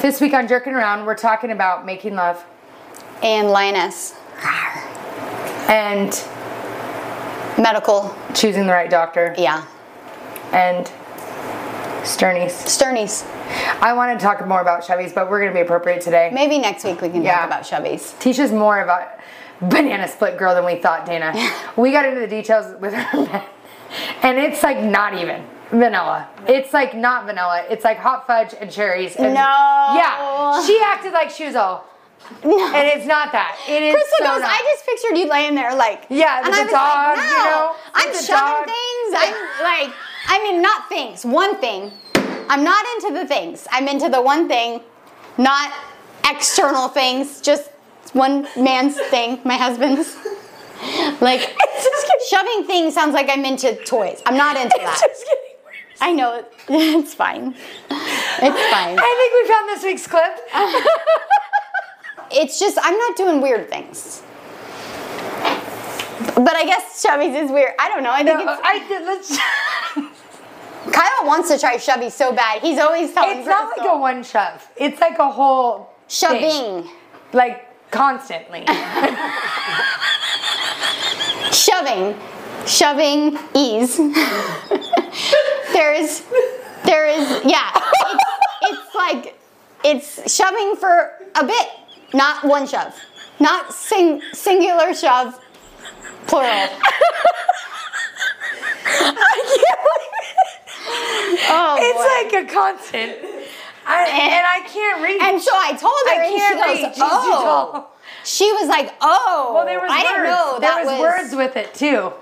This week on Jerking Around, we're talking about making love And lioness. and Medical. choosing the right doctor Yeah. and sternies. Sternies. I want to talk more about Chevys, but we're going to be appropriate today. Maybe next week we can Yeah. talk about Chubbies. Teisha's more about banana split girl than we thought, Dana. we got into the details with her and it's like not even vanilla. It's like not vanilla. It's like hot fudge and cherries. And No. Yeah. She acted like she was all, and it's not that. It is Crystal so goes, not. I just pictured you laying there like Yeah, and I the was dog, like, you no, know, I'm shoving dog. things. I'm like I mean not things, one thing. I'm not into the things. I'm into the one thing, not external things, just one man's thing, my husband's. Like shoving things sounds like I'm into toys. I'm not into that. Just getting worse. I know it. It's fine. It's fine. I think we found this week's clip. It's just I'm not doing weird things. But I guess Chubby's is weird. I don't know. I think No, it's, I did. Let's. Kyle wants to try Chubby so bad. He's always telling It's not like a one shove. It's like a whole thing. shoving, like constantly. shoving, shoving ease. there is, there is, yeah. It's, it's like it's shoving for a bit, not one shove, not sing, singular shove, plural. I can't believe. Oh, boy. it's like a constant. I, and I can't read. And so I told her, I and can't she read. goes, "Oh." She was like, "Oh, Well, there was I words. didn't know there that was, was, words with it too.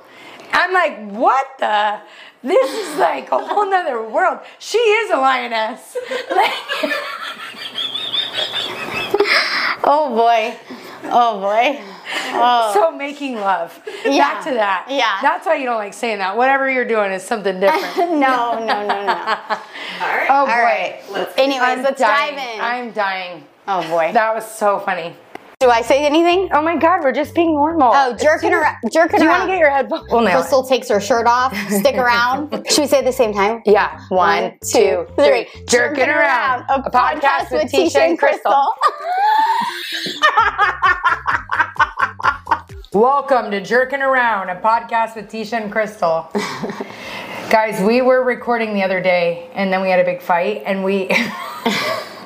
I'm like, what the? This is like a whole nother world. She is a lioness. Like, Oh boy, oh boy, oh so making love. Yeah. Back to that. Yeah. That's why you don't like saying that. Whatever you're doing is something different. no, no, no, no. Oh boy. All right. Oh, Anyways, I'm let's dying. dive in. I'm dying. oh boy. That was so funny. Do I say anything? Oh my god, we're just being normal. Oh, jerking around, jerking around. Do you want to get your headphones? We'll it. Crystal takes her shirt off. Stick around. Should we say it at the same time? Yeah. One, two, three. Jerking around. A, podcast, with Teisha and Crystal. Welcome to Jerking Around, a podcast with Teisha and Crystal. Guys, we were recording the other day and then we had a big fight and we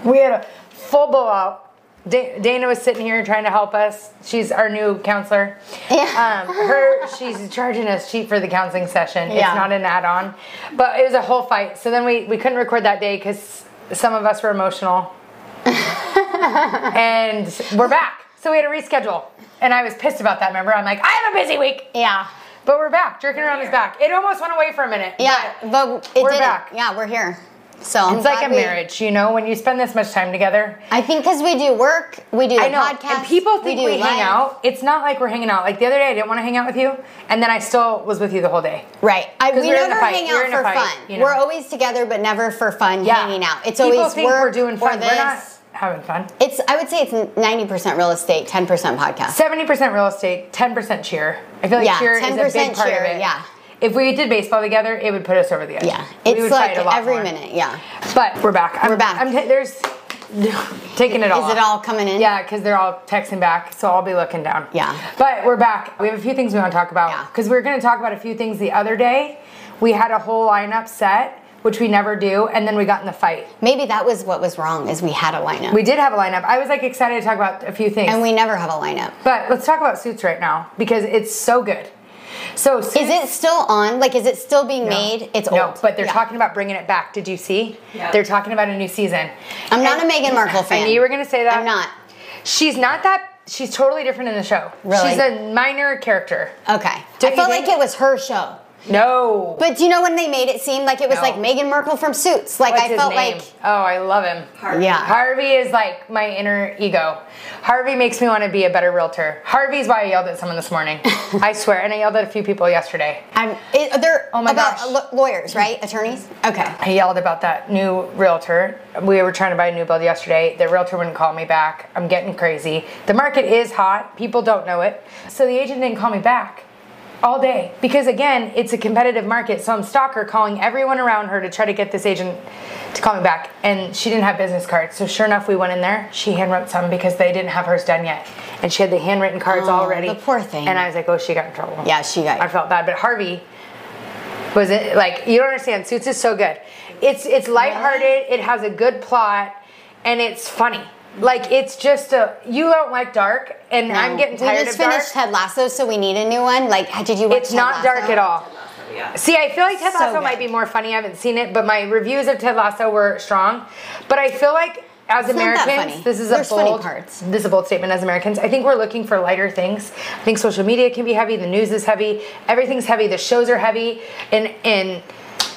we had a full blowout. Da- Dana was sitting here trying to help us. She's our new counselor. Yeah. Um, her, she's charging us cheap for the counseling session. Yeah. It's not an add-on, but it was a whole fight. So then we we couldn't record that day because some of us were emotional, and we're back. So we had to reschedule, and I was pissed about that. Remember, I'm like, I have a busy week, yeah. but we're back. Jerking around is back. It almost went away for a minute. Yeah, but but it we're didn't. back. Yeah, we're here. So I'm it's like a we- marriage, you know, when you spend this much time together. I think because we do work, we do the I know, podcast, and people think we, do hang out. It's not like we're hanging out. Like the other day, I didn't want to hang out with you, and then I still was with you the whole day. Right. I, we we're never hang out for fight, fun. you know. We're always together, but never for fun hanging out. It's People always think work we're doing fun. or this. We're not having fun. It's. I would say it's ninety percent real estate, ten percent podcast. Seventy percent real estate, ten percent cheer. I feel like Yeah, cheer is a 10% big part cheer, of it. yeah. If we did baseball together, it would put us over the edge. Yeah, We it's would like lot every more. minute. Yeah. But we're back. I'm, We're back. I'm ta- there's taking it all. Is it all coming in? Yeah, because they're all texting back, so I'll be looking down. Yeah. But we're back. We have a few things we want to talk about. Yeah. Because we were going to talk about a few things the other day. We had a whole lineup set, which we never do, and then we got in the fight. Maybe that was what was wrong. Is we had a lineup, We did have a lineup. I was like excited to talk about a few things. and we never have a lineup. but let's talk about suits right now because it's so good. So suits, Is it still on? Like, is it still being made? It's no, old. but they're Yeah. talking about bringing it back. Did you see? Yeah. They're talking about a new season. I'm not a Meghan Markle fan. I knew you were going to say that. I'm not. She's not that. She's totally different in the show. Really? She's a minor character. Okay. Don't I you felt think? like it was her show. No. But do you know when they made it seem like it was No. like Meghan Markle from Suits? Like What's I felt name? like Oh, I love him. Harvey. yeah. Harvey is like my inner ego. Harvey makes me want to be a better realtor. Harvey's why I yelled at someone this morning. I swear, and I yelled at a few people yesterday. I'm. It, they're Oh my about gosh. lawyers, right? Attorneys. Okay. I yelled about that new realtor. We were trying to buy a new build yesterday. The realtor wouldn't call me back. I'm getting crazy. The market is hot. People don't know it. So the agent didn't call me back. All day. Because again it's a competitive market so i'm stalker calling everyone around her to try to get this agent to call me back. And she didn't have business cards. So sure enough we went in there. She handwrote some because they didn't have hers done yet. And she had the handwritten cards Oh, already. the poor thing. and i was like oh she got in trouble. Yeah, she got- i felt bad. But harvey was it like you don't understand. Suits is so good. It's it's lighthearted. It has a good plot. And it's funny like it's just a you don't like dark and i'm getting tired we just of dark finished Ted Lasso, so we need a new one. Like, did you watch it's Ted not Lasso? dark at all Yeah. See, I feel like Ted So Lasso good. might be more funny. I haven't seen it, but my reviews of Ted Lasso were strong. But I feel like as It's Americans, this is There's a funny bold parts. this is a bold statement. As Americans, I think we're looking for lighter things. I think social media can be heavy. The news is heavy. Everything's heavy. The shows are heavy. And in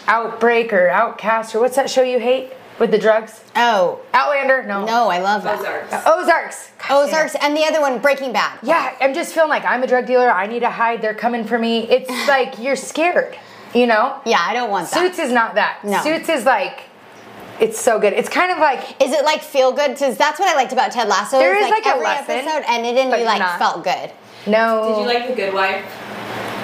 Outbreak or Outcast or what's that show you hate with the drugs? Oh Outlander? No. no, I love that. Ozarks. Ozarks. Gosh, damn it. Ozarks, and the other one, Breaking Bad. Yeah, I'm just feeling like I'm a drug dealer. I need to hide. They're coming for me. It's like you're scared, you know? Yeah, I don't want that. Suits is not that. No. Suits is like, it's so good. It's kind of like, Is it like feel good? Because that's what I liked about Ted Lasso. There is is, like, a every lesson, episode ended and but you like not- felt good. no. Did you like The Good Wife?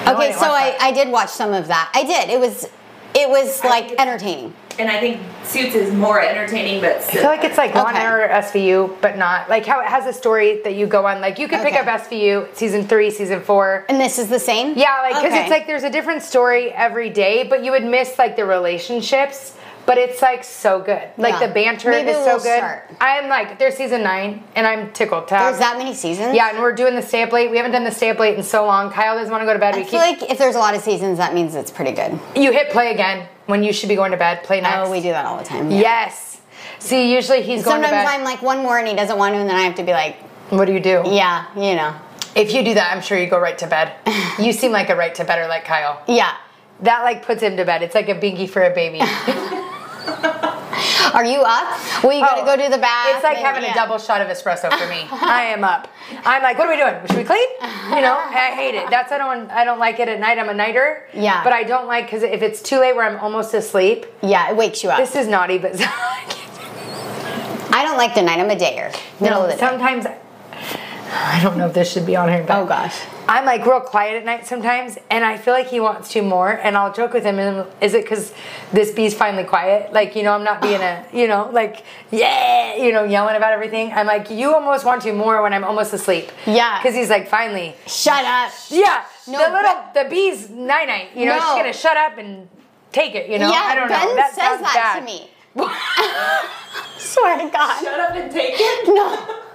No, I okay, didn't so I. I did watch some of that. I did. It was it was I like entertaining. And I think Suits is more entertaining, but I feel like it's like Law and Okay. Order SVU, but not like how it has a story that you go on. Like you could pick up SVU season three, season four. And this is the same? Yeah, like because Okay. it's like there's a different story every day, but you would miss like the relationships. But it's like so good. Like Yeah. the banter Maybe is so we'll good. start. I'm like, there's season nine, and I'm tickled to have. There's that many seasons? Yeah, and we're doing the stay up late. We haven't done the stay up late in so long. Kyle doesn't want to go to bed. I we feel like if there's a lot of seasons, that means it's pretty good. you hit play again when you should be going to bed. Play oh, next. Oh, we do that all the time. Yes. See, usually he's going Sometimes to bed. I'm like one more and he doesn't want to, and then I have to be like, what do you do? yeah, you know, If you do that, I'm sure you go right to bed. you seem like a right to bedder like Kyle. yeah. That like puts him to bed. It's like a binky for a baby. Are you up? Well, you gotta Oh, go do the bath. It's like and- having yeah. a double shot of espresso for me. I am up. I'm like, what are we doing? Should we clean? You know, I hate it. That's I don't I don't like it at night. I'm a nighter. Yeah. But I don't like because if it's too late where I'm almost asleep. Yeah, it wakes you up. This is naughty, but I don't like the night. I'm a dayer. Middle no, of the day. sometimes I don't know if this should be on here, but Oh gosh. I'm like real quiet at night sometimes, and I feel like he wants to more. And I'll joke with him, and is it because this bee's finally quiet? Like you know, I'm not being a you know like yeah, you know, yelling about everything. I'm like you almost want to more when I'm almost asleep. Yeah. because he's like finally. Shut up. Yeah, No, the little the bee's night night. You know, No. she's gonna shut up and take it. You know, yeah, I don't ben know. That says sounds that bad. to me. Swear to God. Shut up and take it. No.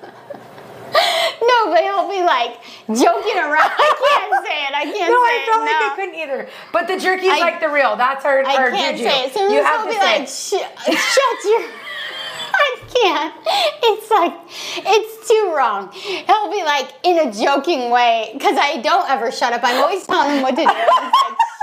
No, but he'll be like joking around. I can't say it. I can't No, say I felt it. like no. I couldn't either. But the jerky's I- like the real. That's our, I our can't juju. say it. You have he'll to be say. like, Sh- shut your. I can't. It's like, it's too wrong. He'll be like in a joking way, because I don't ever shut up. I'm always telling him what to do. Like,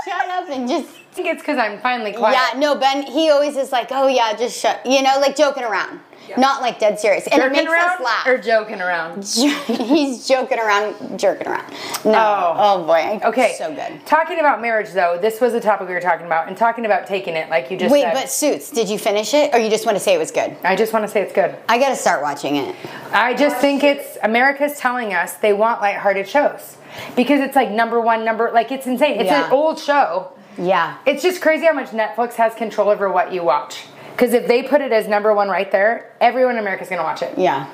shut up and just. I think it's because I'm finally quiet. Yeah, no, Ben, he always is like, oh yeah, just shut, you know, like joking around. Not like dead serious. And Jerking it makes around us laugh. or joking around. He's joking around, jerking around. No. Oh. Oh, boy. Okay. So good. Talking about marriage, though, this was the topic we were talking about, and talking about taking it, like you just Wait, said. but Suits, did you finish it or you just want to say it was good? I just want to say it's good. I got to start watching it. I just think it's America's telling us they want lighthearted shows because it's like number one, number like it's insane. It's Yeah. an old show. Yeah. It's just crazy how much Netflix has control over what you watch. Because if they put it as number one right there, everyone in America's gonna watch it. Yeah.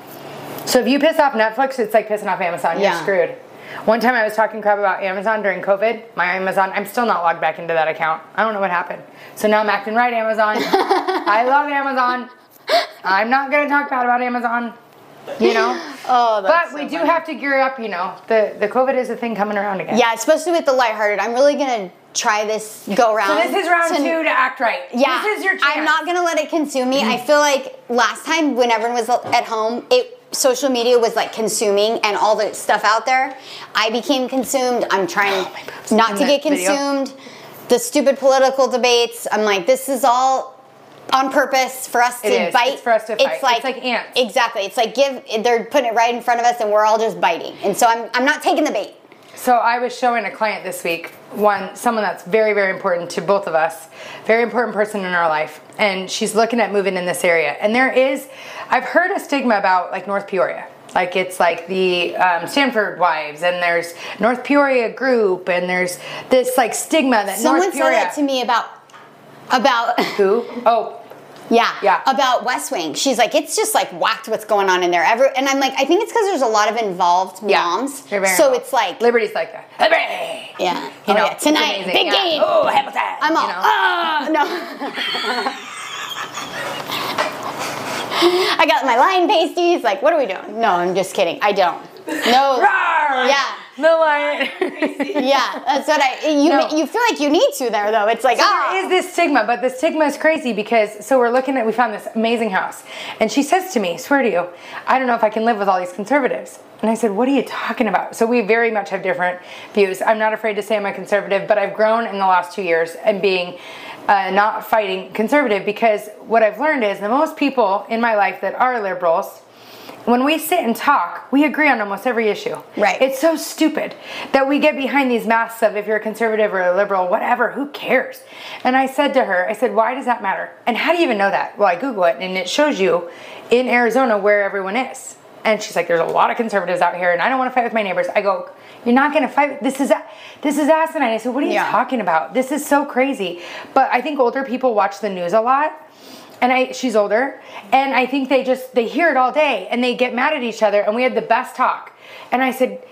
So if you piss off Netflix, it's like pissing off Amazon. Yeah. You're screwed. One time I was talking crap about Amazon during COVID. My Amazon, I'm still not logged back into that account. I don't know what happened. So now I'm acting right, Amazon. I love Amazon. I'm not gonna talk bad about Amazon. You know. Oh, but we do have to gear up. You know, the the COVID is a thing coming around again. Yeah, especially with the lighthearted. I'm really gonna try this go round. So this is round to- two to act right. Yeah, This is your chance. Mm-hmm. I'm not gonna let it consume me. I feel like last time when everyone was at home, it social media was like consuming and all the stuff out there. I became consumed. I'm trying seen not to get video. consumed. The stupid political debates. I'm like, this is all on purpose for us to is. bite. It's for us to fight. like It's like ants. Exactly. It's like give. They're putting it right in front of us, and we're all just biting. And so I'm. I'm not taking the bait. So I was showing a client this week, one someone that's very very important to both of us, very important person in our life, and she's looking at moving in this area. And there is, I've heard a stigma about like North Peoria. Like it's like the um, Stepford Wives, and there's North Peoria Group, and there's this like stigma that Someone North said that to me about about Who? Oh, Yeah. Yeah. About West Wing. She's like, it's just like whacked what's going on in there. Every, and I'm like, I think it's because there's a lot of involved moms. They're so involved. it's like, Liberty's like that. Liberty. yeah. You Oh, know, yeah. tonight, big Yeah. game. Oh, Hamilton. I'm all, you know? ah, no. I got my line pasties. Like, what are we doing? No, I'm just kidding. I don't. No. Rawr! Yeah. The lion. Yeah, that's what I. You No. you feel like you need to there though. It's like ah. There is this stigma, but the stigma is crazy because so we're looking at we found this amazing house, and she says to me, "Swear to you, I don't know if I can live with all these conservatives." And I said, "What are you talking about?" So we very much have different views. I'm not afraid to say I'm a conservative, but I've grown in the last two years and being uh, not fighting conservative because what I've learned is the most people in my life that are liberals. When we sit and talk, we agree on almost every issue. Right. It's so stupid that we get behind these masks of if you're a conservative or a liberal, whatever, who cares? And I said to her, I said, why does that matter? And how do you even know that? Well, I Google it and it shows you in Arizona where everyone is. And she's like, there's a lot of conservatives out here and I don't want to fight with my neighbors. I go, you're not going to fight. This is, this is asinine. I said, what are you Yeah. talking about? This is so crazy. But I think older people watch the news a lot and I she's older. And I think they just they hear it all day and they get mad at each other. And we had the best talk. And I said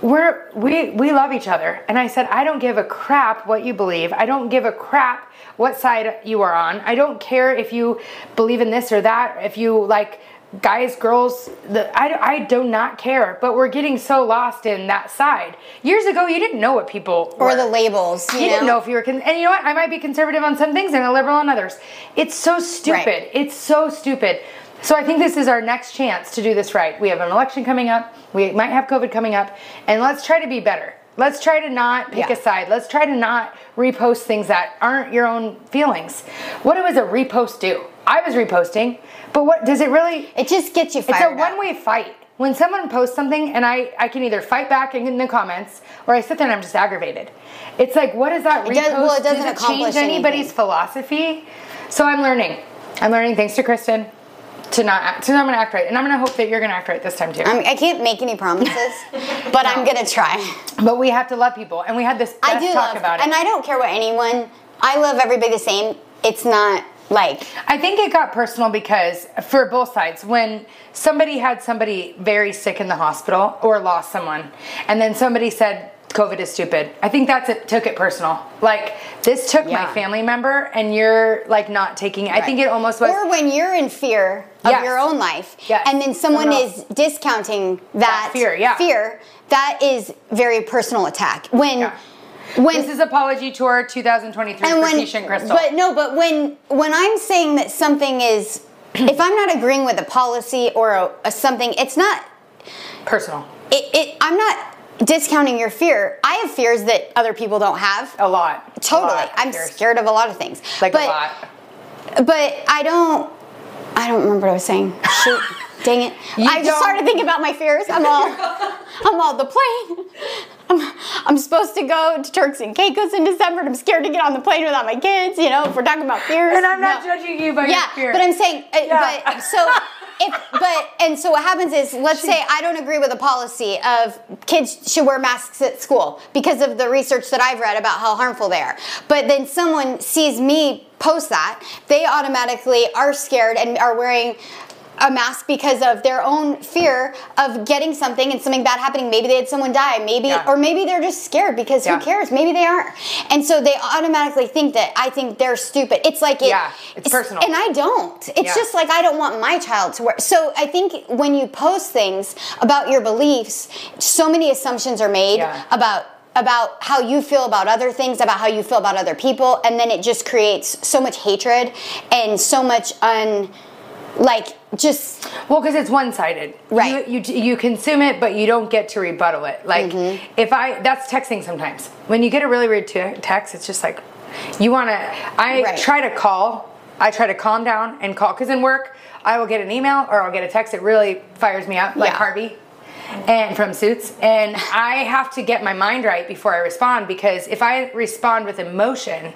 we're we we love each other. And I said I don't give a crap what you believe. I don't give a crap what side you are on. I don't care if you believe in this or that. If you like guys girls the I, I do not care but we're getting so lost in that side years ago you didn't know what people or were. the labels. You, You didn't know if you were, con- and you know what? I might be conservative on some things and a liberal on others. It's so stupid. Right. It's so stupid. So I think this is our next chance to do this right. We have an election coming up. We might have COVID coming up, and let's try to be better. Let's try to not pick Yeah. a side. Let's try to not repost things that aren't your own feelings. What does a repost do? I was reposting, but what does it really? It just gets you Fired It's a one-way fight. When someone posts something and I, I can either fight back in the comments or I sit there and I'm just aggravated. It's like, what is that It repost? does- well, it doesn't Does it accomplish change anybody's anything. philosophy? So I'm learning. I'm learning thanks to Kristen to not act, to I'm gonna act right. And I'm gonna hope that you're gonna act right this time too. I'm, I can't make any promises, but I'm gonna try. but we have to love people and we had this I do talk love, about it. and I don't care what anyone. I love everybody the same. It's not like I think it got personal because for both sides, when somebody had somebody very sick in the hospital or lost someone, and then somebody said COVID is stupid, I think that's it took it personal. Like this took my family member, and you're like not taking. it. I think it almost was. Or when you're in fear of Yes. your own life, Yes. and then someone Someone is discounting that, That fear, yeah. fear, that is very personal attack. When, Yeah. When this is apology tour 2023 and when, Teisha and Crystal. but no, but when when I'm saying that something is, if I'm not agreeing with a policy or a, a something, it's not. personal, It, it I'm not discounting your fear. I have fears that other people don't have. a lot. A Totally, lot I'm fears. scared of a lot of things. Like but, a lot. But I don't. I don't remember what I was saying. Shoot, dang it! You I just started thinking about my fears. I'm all, I'm all the plane. I'm, I'm supposed to go to Turks and Caicos in December, and I'm scared to get on the plane without my kids. You know, if we're talking about fears. And I'm not No. judging you by Yeah, your fear. but I'm saying, uh, Yeah. but so. If, but and so what happens is let's say I don't agree with a policy of kids should wear masks at school because of the research that I've read about how harmful they are. But then someone sees me post that, they automatically are scared and are wearing a mask because of their own fear of getting something and something bad happening. Maybe they had someone die, maybe Yeah. or maybe they're just scared because Yeah. who cares? Maybe they aren't. And so they automatically think that I think they're stupid. It's like it, Yeah, it's personal. And I don't. It's Yeah. just like I don't want my child to wear. So I think when you post things about your beliefs, so many assumptions are made about about how you feel about other things, about how you feel about other people, and then it just creates so much hatred and so much un like just Well, because it's one-sided. Right. You, you you consume it, but you don't get to rebuttal it. Like Mm-hmm. if I that's texting sometimes. When you get a really weird te- text, it's just like you want to. I Right. try to call. I try to calm down and call because in work I will get an email or I'll get a text. It really fires me up, like Yeah. Harvey. And from Suits, and I have to get my mind right before I respond because if I respond with emotion,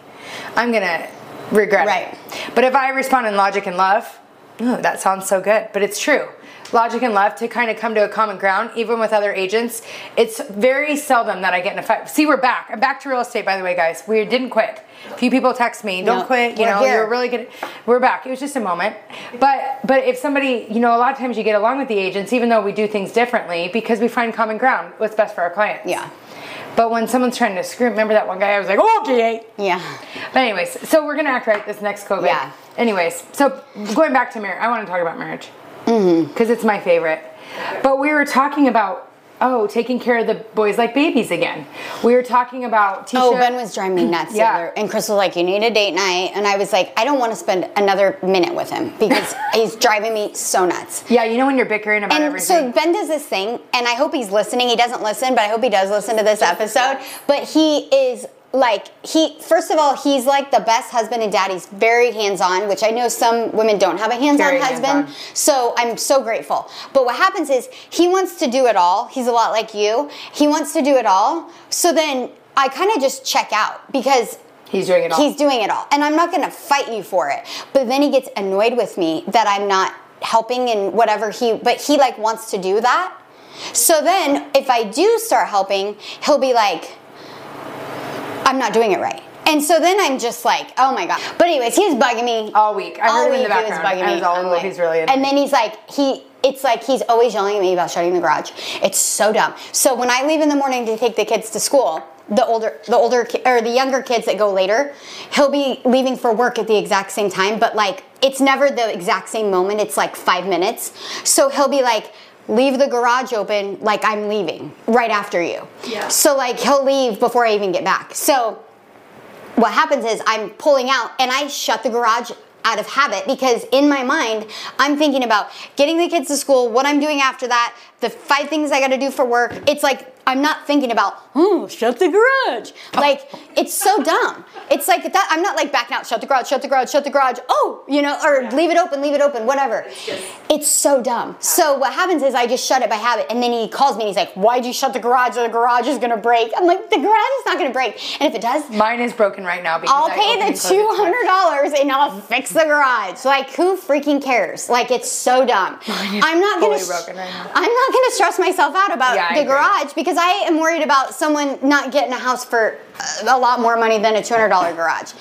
I'm gonna regret Right. it. But if I respond in logic and love, ooh, that sounds so good. But it's true. logic and love to kind of come to a common ground, even with other agents. It's very seldom that I get in a fight. See, we're back. I'm back to real estate, by the way, guys. We didn't quit. A few people text me, don't No, quit. You know, here. you're really good. We're back. It was just a moment. But but if somebody, you know, a lot of times you get along with the agents, even though we do things differently, because we find common ground. What's best for our clients. Yeah. But when someone's trying to screw, remember that one guy? I was like, okay. Yeah. But anyways, so we're gonna act right this next COVID. Yeah. Anyways, so going back to marriage, I want to talk about marriage Mm-hmm. because it's my favorite. But we were talking about oh, taking care of the boys like babies again. We were talking about oh, Teisha. Oh, Ben was driving me nuts. Yeah. the other- And Chris was like, "You need a date night," and I was like, "I don't want to spend another minute with him because he's driving me so nuts." yeah, you know when you're bickering about And everything. so Ben does this thing, and I hope he's listening. He doesn't listen, but I hope he does listen to this episode. But he is like he first of all he's like the best husband and dad he's very hands-on which i know some women don't have a hands-on Very husband hands-on. so i'm so grateful but what happens is he wants to do it all he's a lot like you he wants to do it all so then i kind of just check out because He's doing it all. He's doing it all. And I'm not going to fight you for it. But then he gets annoyed with me that I'm not helping in whatever he, but he like wants to do that. So then if I do start helping, he'll be like, I'm not doing it right. And so then I'm just like, oh my God. But anyways, he was bugging me. All week. I all heard him in the week he was background. bugging I me. was all I'm over. He's really And then he's like, he, it's like he's always yelling at me about shutting the garage. It's so dumb. So when I leave in the morning to take the kids to school, the older, the older, or the younger kids that go later, he'll be leaving for work at the exact same time. But like, it's never the exact same moment. It's like five minutes. So he'll be like, leave the garage open like I'm leaving right after you. Yeah. So like he'll leave before I even get back. So what happens is I'm pulling out and I shut the garage out of habit because in my mind I'm thinking about getting the kids to school, what I'm doing after that, the five things I got to do for work. It's like I'm not thinking about, oh, shut the garage. Like it's so dumb. It's like that. I'm not like backing out, shut the garage, shut the garage, shut the garage. Oh, you know, or leave it open, leave it open, whatever. just- It's so dumb. So what happens is I just shut it by habit, and then he calls me and he's like, "Why'd you shut the garage? The garage is gonna break." I'm like, "The garage is not gonna break, and if it does, Mine is broken right now because I'll I pay the and closed it two twice. hundred dollars and I'll fix the garage. Like who freaking cares? Like it's so dumb. I'm not gonna. fully broken right now. I'm not gonna stress myself out about Yeah, the garage because I am worried about someone not getting a house for uh, a lot more money than a two hundred dollar garage.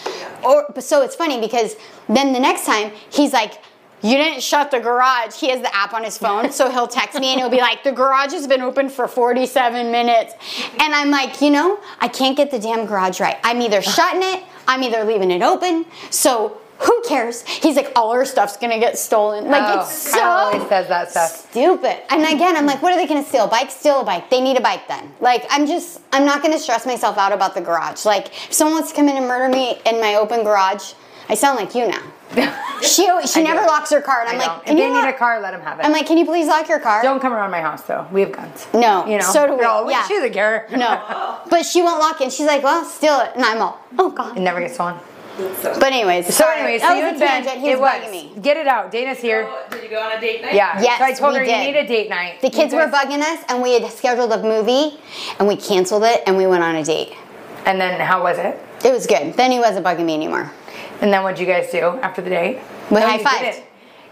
Or so it's funny because then the next time he's like. You didn't shut the garage. He has the app on his phone, so he'll text me and he'll be like, The garage has been open for 47 minutes. And I'm like, You know, I can't get the damn garage right. I'm either shutting it, I'm either leaving it open. So who cares? He's like, All our stuff's gonna get stolen. Like, Oh, it's Kyle so always says that stuff. stupid. And again, I'm like, what are they gonna steal? Bike, steal a bike. They need a bike then. Like, I'm just, I'm not gonna stress myself out about the garage. Like, if someone wants to come in and murder me in my open garage, I sound like you now. She she I never do. locks her car, and I I'm don't. like, if can they you? need a car, let them have it. I'm like, can you please lock your car? don't come around my house though. We have guns. No, you know. so do we. No, Yeah. she doesn't care. No, but she won't lock it. And she's like, well, steal it, and I'm all, oh god. It never gets stolen. So, But anyways, So, sorry. anyways, that so was you a and Ben, tangent. He it was was. bugging me. Get it out. Dana's here. So, did you go on a date night? Yeah. Yes, so I told we her did. you need a date night. The kids were bugging us, and we had scheduled a movie, and we canceled it, and we went on a date. And then how was it? It was good. Then he wasn't bugging me anymore. And then what'd you guys do after the date? We No, you high-fived. didn't.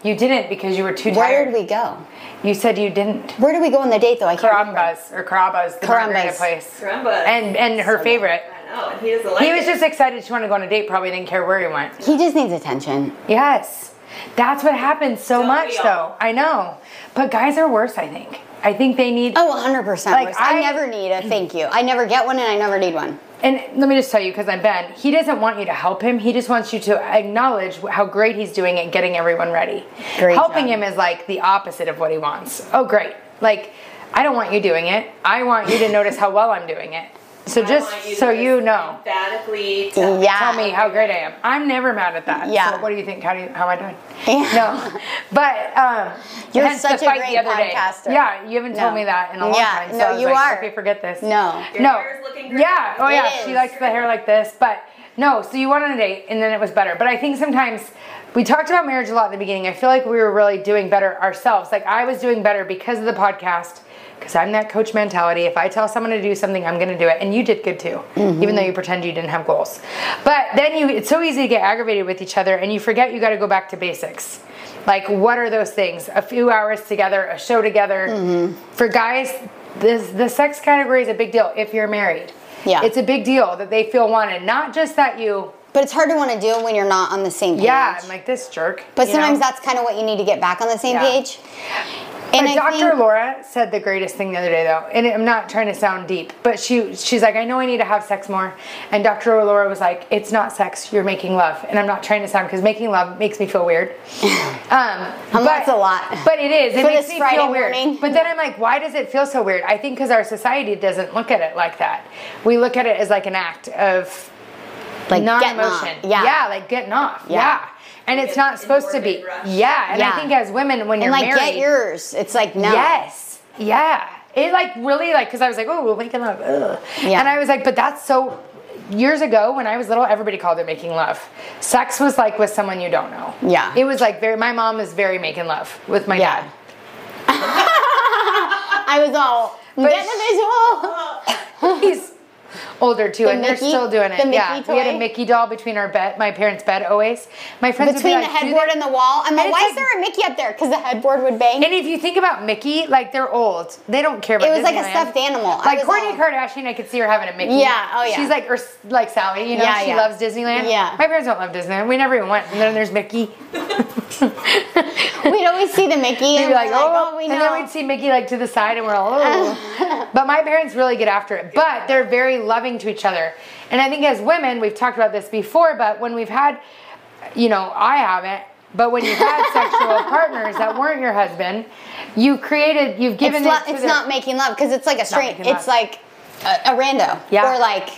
You didn't because you were too Where tired. did we go? You said you didn't. Where did we go on the date though? I can't remember. Carambas or Carabas, the Carambas. margarita place. Caramba. And and her favorite. I know, he doesn't like He was it. just excited she wanted to go on a date. Probably didn't care where he went. He just needs attention. Yes, that's what happens so Don't much though. I know, but guys are worse. I think. I think they need. Oh, 100%. Like, worse. I, I- never need a thank you. I never get one and I never need one. And let me just tell you, because I'm Ben, he doesn't want you to help him. He just wants you to acknowledge how great he's doing at getting everyone ready. Great Helping job. him is like the opposite of what he wants. Oh, great. Like, I don't want you doing it. I want you to notice how well I'm doing it. So I just want to so you know, Emphatically tell Yeah. tell me how great I am. I'm never mad at that. Yeah. So what do you think? How do you, how am I doing? Yeah. No, but um, You're such a fight great the other day. podcaster. Yeah, you haven't told me that in a long Yeah, time. So no, I was you like, are. Okay, forget this. No. Your no. hair is looking great. Yeah. Oh It yeah. She is. likes the hair like this, but no. So you went on a date, and then it was better. But I think sometimes we talked about marriage a lot in the beginning. I feel like we were really doing better ourselves. Like I was doing better because of the podcast. Because I'm that coach mentality. If I tell someone to do something, I'm going to do it. And you did good too, even though you pretend you didn't have goals. But then you, it's so easy to get aggravated with each other, and you forget you got to go back to basics. Like, what are those things? A few hours together, a show together. Mm-hmm. For guys, this, the sex category is a big deal if you're married. Yeah. It's a big deal that they feel wanted. Not just that you, But it's hard to want to do it when you're not on the same page. yeah, I'm like this jerk. But sometimes know? that's kind of what you need to get back on the same Yeah. page. And But I Dr. Laura said the greatest thing the other day, though, and I'm not trying to sound deep, but she she's like, I know I need to have sex more, and Dr. Laura was like, It's not sex, you're making love, and I'm not trying to sound because making love makes me feel weird. Um, Um, that's a lot. But it is. It For makes me Friday feel weird. morning. But then I'm like, why does it feel so weird? I think because our society doesn't look at it like that. We look at it as like an act of like non-emotion. Yeah. yeah, like getting off. Yeah. Yeah. And it's not supposed to be. Rush. Yeah, and Yeah. I think as women, when And you're like married, get yours. It's like no. Yes. Yeah. It like really like because I was like, oh, we're making love. Ugh. Yeah. And I was like, but that's so. Years ago, when I was little, everybody called it making love. Sex was like with someone you don't know. Yeah. It was like very. My mom was very making love with my dad. I was all But get the visual. dad. He's Oh, older too, The and Mickey- they're still doing it. the yeah, we had a Mickey doll between our bed, my parents' bed always. My friends Between the like, "Do headboard and the wall. I'm like, why like- is there a Mickey up there? Because the headboard would bang. And if you think about Mickey, like they're old, they don't care about. It was like a stuffed animal. Like Kourtney Kardashian, I could see her having a Mickey. Yeah, oh, yeah. She's like, or like Sally, you know, Yeah, she yeah. loves Disneyland. Yeah. My parents don't love Disneyland. We never even went. And then there's Mickey. We'd always see the Mickey and be like, oh, oh, we and know. then we'd see Mickey like to the side, and we're all, oh. but my parents really get after it. But they're very loving to each other, and I think as women, we've talked about this before. But when we've had, you know, I haven't. But when you've had sexual partners that weren't your husband, you created, you've given it's it not, to it's not making love because it's like a straight. It's love. like a, a rando. Yeah. Or like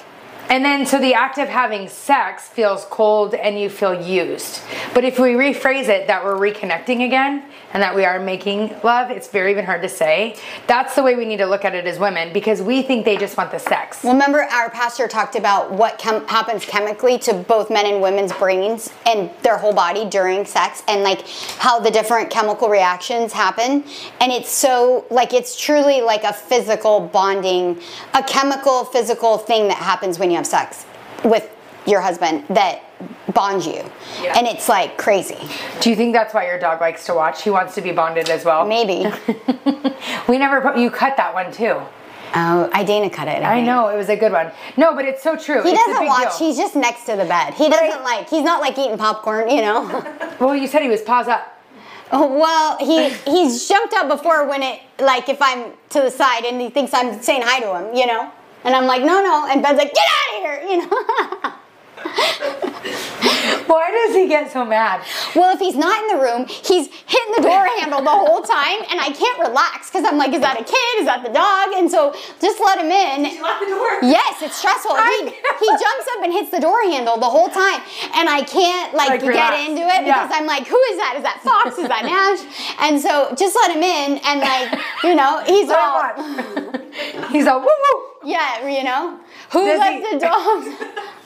And then, so the act of having sex feels cold and you feel used. But if we rephrase it that we're reconnecting again and that we are making love, it's very even hard to say. That's the way we need to look at it as women because we think they just want the sex. Well, remember our pastor talked about what chem- happens chemically to both men and women's brains and their whole body during sex and like how the different chemical reactions happen. And it's so like it's truly like a physical bonding, a chemical physical thing that happens when you have sex with your husband that bonds you. Yeah. And it's like crazy. Do you think that's why your dog likes to watch? He wants to be bonded as well. Maybe. we never put, you cut that one too. Oh, I Dana cut it. I think. know, it was a good one. No, but it's so true. He it's doesn't watch. deal. He's just next to the bed. He doesn't like. He's not like eating popcorn, you know. Well, you said he was paws up. Oh, well, he he's jumped up before when it like if I'm to the side and he thinks I'm saying hi to him, you know. And I'm like, no, no. And Ben's like, get out of here, you know. Why does he get so mad? well, if he's not in the room, he's hitting the door handle the whole time, and I can't relax because I'm like, is that a kid? Is that the dog? And so just let him in. You lock the door. Yes, it's stressful. He, he jumps up and hits the door handle the whole time, and I can't like, Like, get into it Yeah. because I'm like, who is that? Is that Fox? Is that Nash? And so just let him in, and like, you know, he's Let all. He's all woo woo. yeah, you know, who Does let he- the dogs?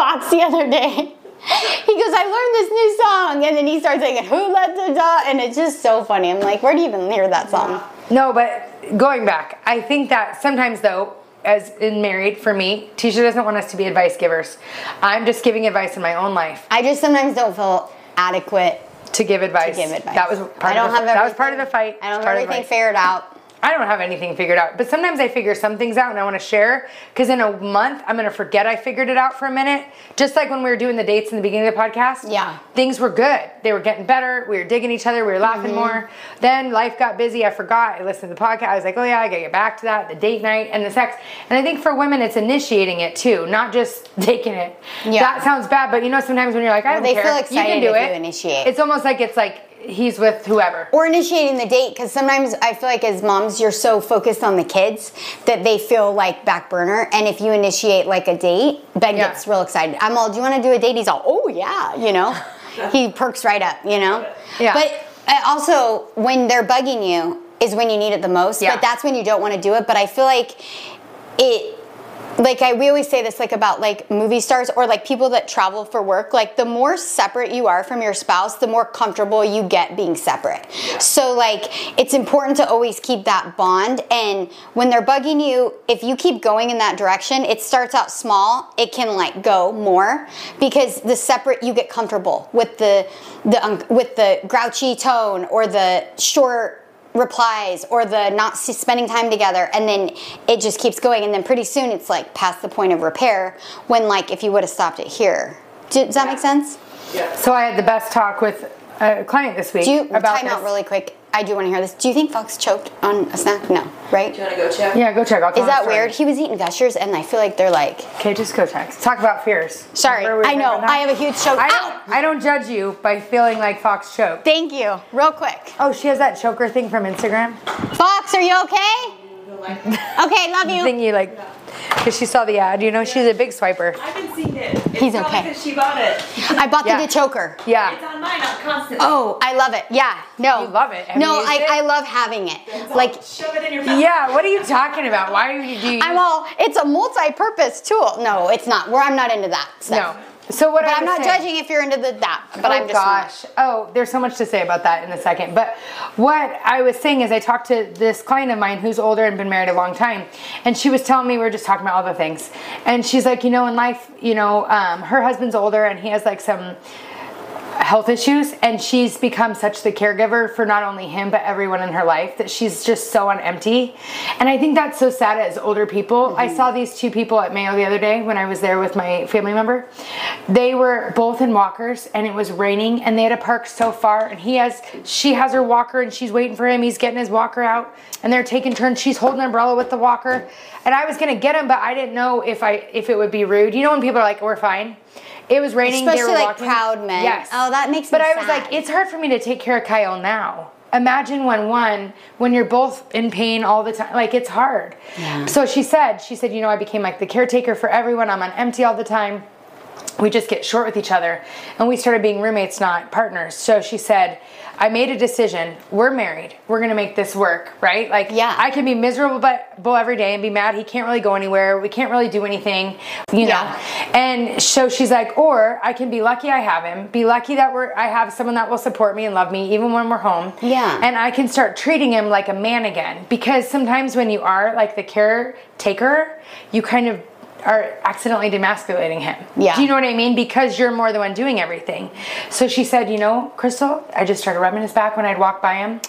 Fox the other day. He goes, I learned this new song, and then he starts singing, "Who let the dog?" And it's just so funny. I'm like, where do you even hear that song? No, but going back, I think that sometimes though, as in married for me, Teisha doesn't want us to be advice givers. I'm just giving advice in my own life I just sometimes don't feel adequate to give advice. give advice. That was part I don't of the, have that was part of the fight. I don't have part of the everything figured out. I don't have anything figured out, but sometimes I figure some things out and I want to share because in a month I'm going to forget I figured it out for a minute. Just like when we were doing the dates in the beginning of the podcast. Yeah. Things were good. They were getting better. We were digging each other. We were laughing Mm-hmm. more. Then life got busy. I forgot. I listened to the podcast. I was like, oh yeah, I got to get back to that. The date night and the sex. And I think for women, it's initiating it too, not just taking it. Yeah. That sounds bad, but you know, sometimes when you're like, I don't they care. feel you can do it. initiate. It's almost like it's like he's with whoever. Or initiating the date, because sometimes I feel like as moms, you're so focused on the kids that they feel like back burner. And if you initiate like a date, Ben Yeah. gets real excited. I'm all, do you want to do a date? He's all, oh yeah, you know. he perks right up, you know. Yeah. But uh, also, when they're bugging you, is when you need it the most. Yeah. But that's when you don't want to do it. But I feel like it like I we always say this like about like movie stars or like people that travel for work like the more separate you are from your spouse the more comfortable you get being separate. So like it's important to always keep that bond and when they're bugging you if you keep going in that direction it starts out small it can like go more because the separate you get comfortable with the the um, with the grouchy tone or the short replies or the not spending time together and then it just keeps going and then pretty soon it's like past the point of repair when like if you would have stopped it here. Does that make sense? Yeah. So I had the best talk with a client this week do you about time out really quick i do want to hear this. Do you think fox choked on a snack? No right? Do you want to go check? Yeah, go check. I'll is that weird? He was eating gushers and i feel like they're like Okay, just go check. Talk about fears. sorry we i know. i have a huge choke. I don't, I don't judge you by feeling like Fox choked. thank you. Real quick. Oh, she has that choker thing from Instagram. fox are you okay? Okay love you. Thing you like, because she saw the ad. You know, she's a big swiper. I haven't seen it. It's He's okay. okay. 'cause she bought it. i bought Yeah. the choker Yeah. It's on mine I'm constantly. oh i love it yeah no You love it. Have no I, it? I love having it It's like all, shove it in your mouth. Yeah. What are you talking about? Why are you do you? I'm all. It's a multi-purpose tool. No, it's not. Where I'm not into that stuff. no. So what I'm not saying- judging if you're into the that. But oh I'm just gosh. Oh, there's so much to say about that in a second. But what I was saying is I talked to this client of mine who's older and been married a long time, and she was telling me we were just talking about all the things, and she's like, you know, in life, you know, um, her husband's older and he has like some health issues and she's become such the caregiver for not only him but everyone in her life that she's just so on empty. And i think that's so sad as older people. I mm-hmm. saw these two people at mayo the other day when i was there with my family member. They were both in walkers and it was raining and they had to park so far. And he has she has her walker and she's waiting for him. He's getting his walker out and they're taking turns. She's holding an umbrella with the walker. And i was gonna get him but i didn't know if i if it would be rude. You know when people are like we're fine it was raining. they Especially, were like, walking. proud men. Yes. Oh, that makes sense. But I was like, it's hard for me to take care of Kyle now. Imagine when one, when you're both in pain all the time. Like it's hard. Yeah. So she said, she said, you know, I became like the caretaker for everyone. I'm on empty all the time. We just get short with each other, and we started being roommates, not partners. So she said, I made a decision. We're married. We're gonna make this work, right? Like, Yeah. I can be miserable but bull every day and be mad. He can't really go anywhere. We can't really do anything, you know. And so she's like, or I can be lucky I have him, be lucky that we're I have someone that will support me and love me even when we're home. Yeah. And I can start treating him like a man again. Because sometimes when you are like the caretaker, you kind of are accidentally demasculating him. Yeah. Do you know what I mean? Because you're more the one doing everything. So she said, you know, Crystal, I just started rubbing his back when I'd walk by him.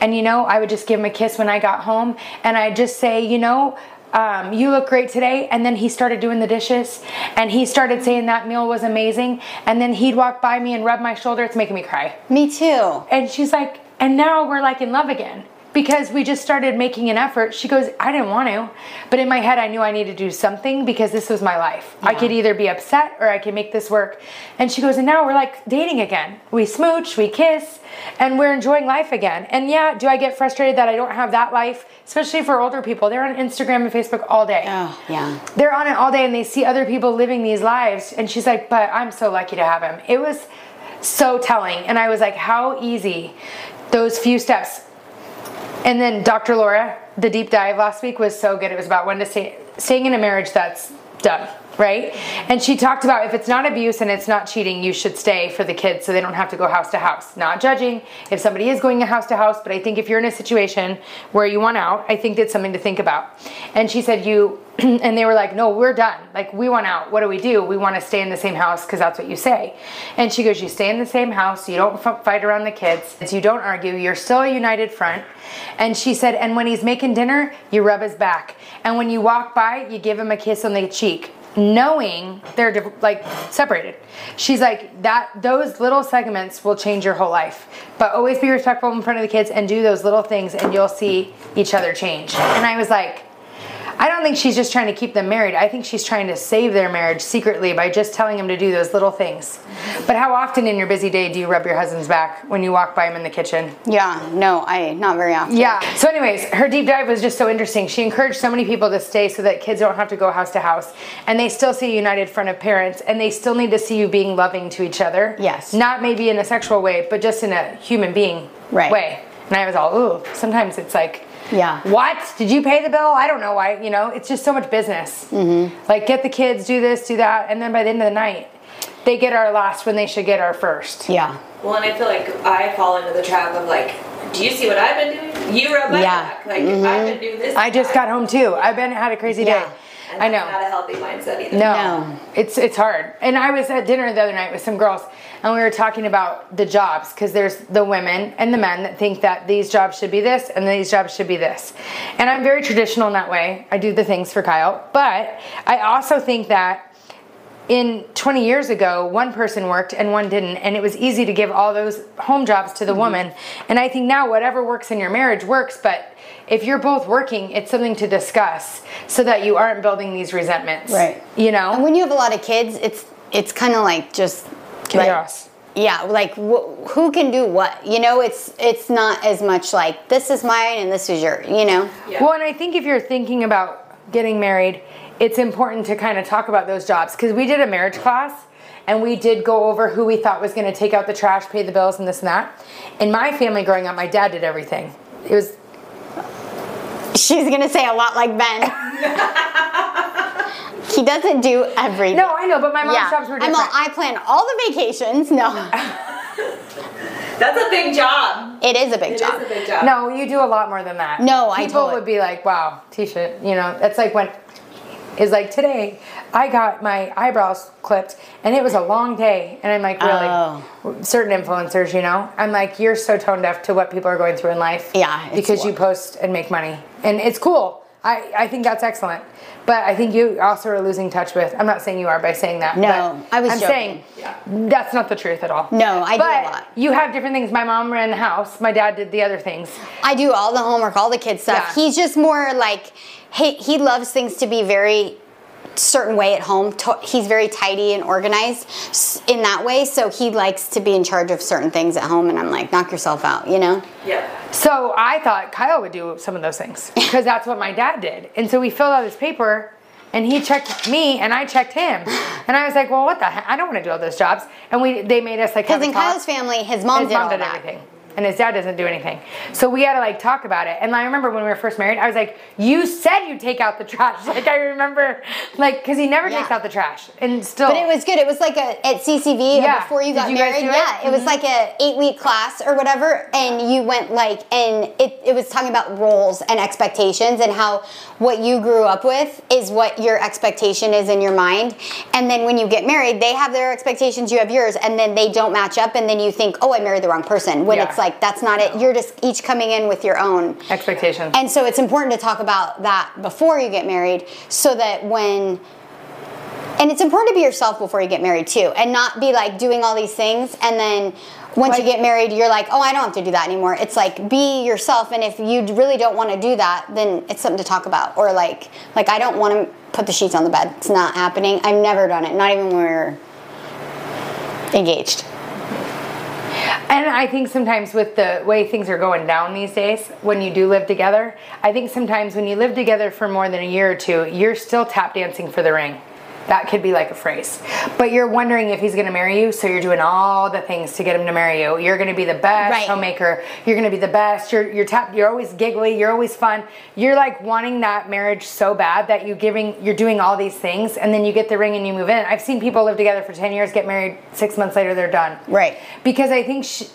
And you know, I would just give him a kiss when I got home. And I'd just say, you know, um, you look great today. And then he started doing the dishes and he started saying that meal was amazing. And then he'd walk by me and rub my shoulder. It's making me cry. me too. And she's like, and now we're like in love again because we just started making an effort. She goes, I didn't want to, but in my head, I knew I needed to do something because this was my life. I could either be upset or I could make this work. And she goes, and now we're like dating again. We smooch, we kiss, and we're enjoying life again. And yeah, do I get frustrated that I don't have that life, especially for older people? They're on Instagram and Facebook all day Oh yeah. they're on it all day and they see other people living these lives and she's like but i'm so lucky to have him it was so telling and i was like how easy those few steps and then dr laura the deep dive last week was so good. It was about when to stay staying in a marriage that's done right? And she talked about if it's not abuse and it's not cheating you should stay for the kids so they don't have to go house to house. Not judging if somebody is going house to house but i think if you're in a situation where you want out i think that's something to think about. And she said you and they were like, no, we're done. Like, we want out. What do we do? We want to stay in the same house because that's what you say. And she goes, you stay in the same house. You don't fight around the kids. You don't argue. You're still a united front. And she said, and when he's making dinner, you rub his back. And when you walk by, you give him a kiss on the cheek. Knowing they're like separated, she's like that. Those little segments will change your whole life. But always be respectful in front of the kids and do those little things, and you'll see each other change. And I was like, I don't think she's just trying to keep them married. I think she's trying to save their marriage secretly by just telling him to do those little things. But how often in your busy day do you rub your husband's back when you walk by him in the kitchen? Yeah. No, I not very often. Yeah. So, anyways, her deep dive was just so interesting. She encouraged so many people to stay so that kids don't have to go house to house, and they still see a united front of parents, and they still need to see you being loving to each other. Yes. Not maybe in a sexual way, but just in a human being Right. way. And I was all, ooh. Sometimes it's like Yeah. What? Did you pay the bill? I don't know why. You know, it's just so much business. Mm-hmm. Like, get the kids, do this, do that. And then by the end of the night, they get our last when they should get our first. Yeah. Well, and I feel like I fall into the trap of like, do you see what I've been doing? You rub my Yeah. back. Like, I've been doing this. I just got home too. I've been had a crazy Yeah. day. And I know. Not a healthy mindset either. No, No. it's it's hard. And I was at dinner the other night with some girls, and we were talking about the jobs because there's the women and the men that think that these jobs should be this and these jobs should be this. And I'm very traditional in that way. I do the things for Kyle, but I also think that in 20 years ago, one person worked and one didn't, and it was easy to give all those home jobs to the Mm-hmm. woman. And I think now whatever works in your marriage works, but if you're both working, it's something to discuss so that you aren't building these resentments. Right. You know? And when you have a lot of kids, it's it's kind of like just like- chaos. yeah, like wh- who can do what? You know, it's it's not as much like this is mine and this is your. You know. Yeah. Well, and I think if you're thinking about getting married, it's important to kind of talk about those jobs because we did a marriage class and we did go over who we thought was going to take out the trash, pay the bills, and this and that. In my family growing up, my dad did everything. It was She's gonna say a lot like Ben. he doesn't do everything. no, I know, but my mom's yeah. jobs were I'm different. all, I plan all the vacations. No, That's a big job. it is a big It is job. a big job. no, you do a lot more than that. No, I people would be like, "Wow, t-shirt," you know. That's like when is like today I got my eyebrows clipped and it was a long day and I'm like really Oh. certain influencers you know I'm like you're so tone deaf to what people are going through in life Yeah, because you post and make money and it's cool I, I think that's excellent but I think you also are losing touch with I'm not saying you are by saying that No, I was I'm joking. saying Yeah. that's not the truth at all No, I do a lot. you have different things my mom ran the house my dad did the other things I do all the homework, all the kids stuff. Yeah. He's just more like he he loves things to be very certain way at home. He's very tidy and organized in that way, so he likes to be in charge of certain things at home. And I'm like, knock yourself out, you know? Yeah. So I thought Kyle would do some of those things because that's what my dad did. And so we filled out his paper and he checked me and I checked him. And I was like, well, what the heck? I don't want to do all those jobs. And we they made us like Because in talk. Kyle's family, his mom his did mom all did that. everything. And his dad doesn't do anything. So we had to like talk about it. And I remember when we were first married, I was like, you said you take out the trash. Like I remember, like, because he never Yeah. takes out the trash. And still. But it was good. It was like a at CCV uh, Yeah. before you got you married. it? yeah, it was mm-hmm. like a eight week class or whatever, and you went like, and it, it was talking about roles and expectations and how what you grew up with is what your expectation is in your mind, and then when you get married, they have their expectations, you have yours, and then they don't match up, and then you think, oh, I married the wrong person. When Yeah. it's like that's not it. You're just each coming in with your own. expectations. And so it's important to talk about that before you get married so that when and it's important to be yourself before you get married too and not be like doing all these things. And then once you get married you're like oh i don't have to do that anymore. It's like be yourself. And if you really don't want to do that then it's something to talk about. Or like like i don't want to put the sheets on the bed. It's not happening. I've never done it. Not even when we were engaged And I think sometimes with the way things are going down these days, when you do live together, I think sometimes when you live together for more than a year or two, you're still tap dancing for the ring. That could be like a phrase. But you're wondering if he's gonna marry you, so you're doing all the things to get him to marry you. You're gonna be the best Right. homemaker. You're gonna be the best. You're you're tap you're always giggly, you're always fun. You're like wanting that marriage so bad that you giving you're doing all these things and then you get the ring and you move in. I've seen people live together for 10 years, get married 6 months later they're done Right. because I think she,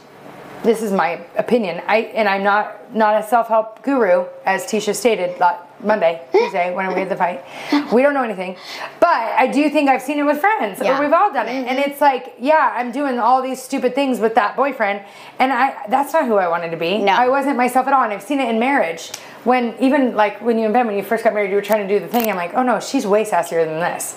this is my opinion. I and I'm not not a self help guru, as Teisha stated Monday, Tuesday when we had the fight. We don't know anything, but I do think I've seen it with friends, Yeah. or we've all done it, and mm-hmm. it's like, yeah, I'm doing all these stupid things with that boyfriend, and I that's not who I wanted to be. No. I wasn't myself at all, and I've seen it in marriage. When even like when you and Ben, when you first got married, you were trying to do the thing. I'm like, oh no, she's way sassier than this.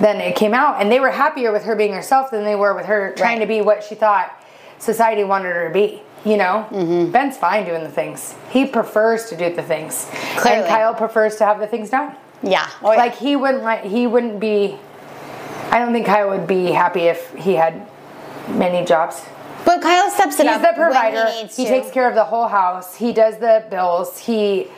Then it came out, and they were happier with her being herself than they were with her trying Right. to be what she thought society wanted her to be. You know, Mm-hmm. Ben's fine doing the things. He prefers to do the things, Clearly. and Kyle prefers to have the things done. yeah oh, yeah. Like he wouldn't like he wouldn't be. I don't think Kyle would be happy if he had many jobs. but kyle steps it He's up He's the provider. he, He takes care of the whole house. He does the bills. He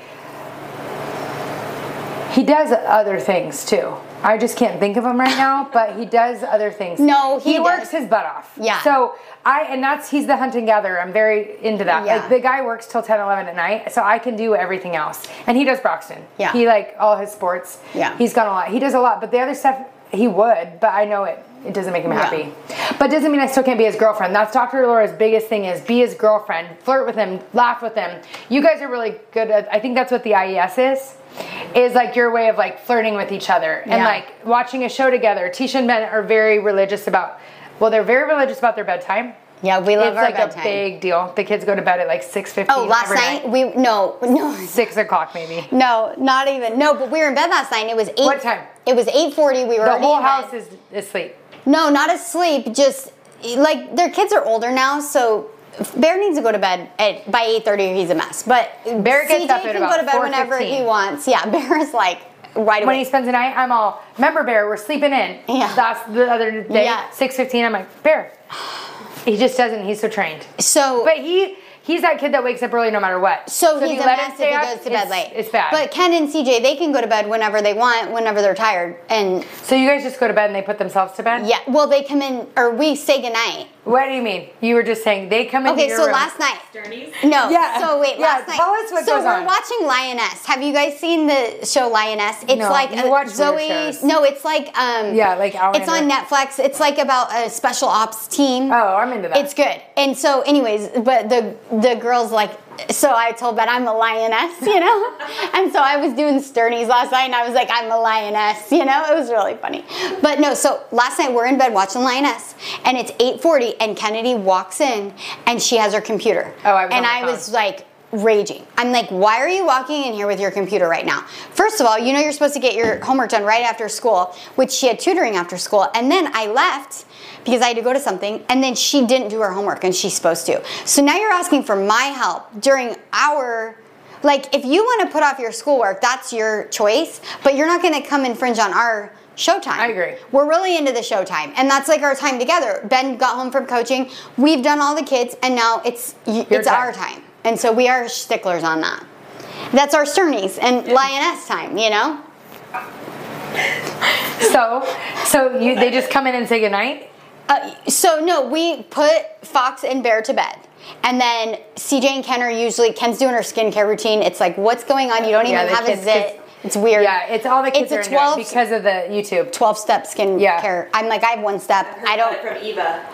he does other things too. I just can't think of him right now, but he does other things. No, he works does. his butt off. Yeah. So I and that's he's the hunt and gatherer. I'm very into that. Yeah. Like the guy works till 10, 11 at night, so I can do everything else. And he does Broxton. Yeah. He like all his sports. Yeah. He's got a lot. He does a lot, but the other stuff he would, but I know it. It doesn't make him Yeah. happy. But doesn't mean I still can't be his girlfriend. That's Dr. Laura's biggest thing is be his girlfriend, flirt with him, laugh with him. You guys are really good at I think that's what the IES is. Is like your way of like flirting with each other and Yeah. like watching a show together. Teisha and Ben are very religious about well, they're very religious about their bedtime. Yeah, we love it's our like bedtime. a big deal. The kids go to bed at like six fifteen. oh, last night, we no no six o'clock maybe. no not even no, but we were in bed last night. and It was eight. What time? It was eight forty. We were The whole house is asleep. No, not asleep. Just like their kids are older now, so Bear needs to go to bed at by eight thirty. He's a mess. But Bear gets CJ up at can about go to bed whenever he wants. Yeah, Bear is like right When he spends the night, I'm all, remember Bear, we're sleeping in. Yeah. That's the other day, Yeah. 6.15, I'm like, Bear. He just doesn't, he's so trained. so But he, he's that kid that wakes up early no matter what. So, if he's you a let him mess if he up, goes to bed late. It's bad. But Ken and CJ, they can go to bed whenever they want, whenever they're tired. And so you guys just go to bed and they put themselves to bed? yeah, well, they come in, or we say goodnight. What do you mean? You were just saying they come into Okay, so room. last night. Journeys. No. Yeah. So wait, Yeah, last night. tell us what so goes we're on. watching Lioness. Have you guys seen the show Lioness? It's No, like you a- watch weird Zoe. shows. No, it's like um. Yeah, like our. It's on Outlander. Netflix. It's like about a special ops team. Oh, I'm into that. It's good. And so, anyways, but the the girls like. So I told Ben I'm a lioness, you know, and so I was doing sternies last night, and I was like, I'm a lioness, you know. It was really funny, but no. So last night we're in bed watching lioness, and it's 8:40, and Kennedy walks in, and she has her computer. Oh, I and I phone. was like raging. I'm like, why are you walking in here with your computer right now? First of all, you know you're supposed to get your homework done right after school, which she had tutoring after school. And then I left because I had to go to something, and then she didn't do her homework and she's supposed to. So now you're asking for my help during our like if you want to put off your schoolwork, that's your choice, but you're not going to come infringe on our showtime. I agree. We're really into the showtime, and that's like our time together. Ben got home from coaching. We've done all the kids, and now it's Your it's time. our time, and so we are sticklers on that. That's our sternies and lioness time, you know. so, so you, they just come in and say goodnight? Uh, so no, we put Fox and Bear to bed. And then CJ and Ken are usually Ken's doing her skincare routine. It's like, what's going on? You don't Yeah, even the have kids- a zit. It's weird. Yeah, it's all the kids It's a are into 12 because of the YouTube. 12 step skin Yeah. care. I'm like, I have one step. Heard I don't. from Eva.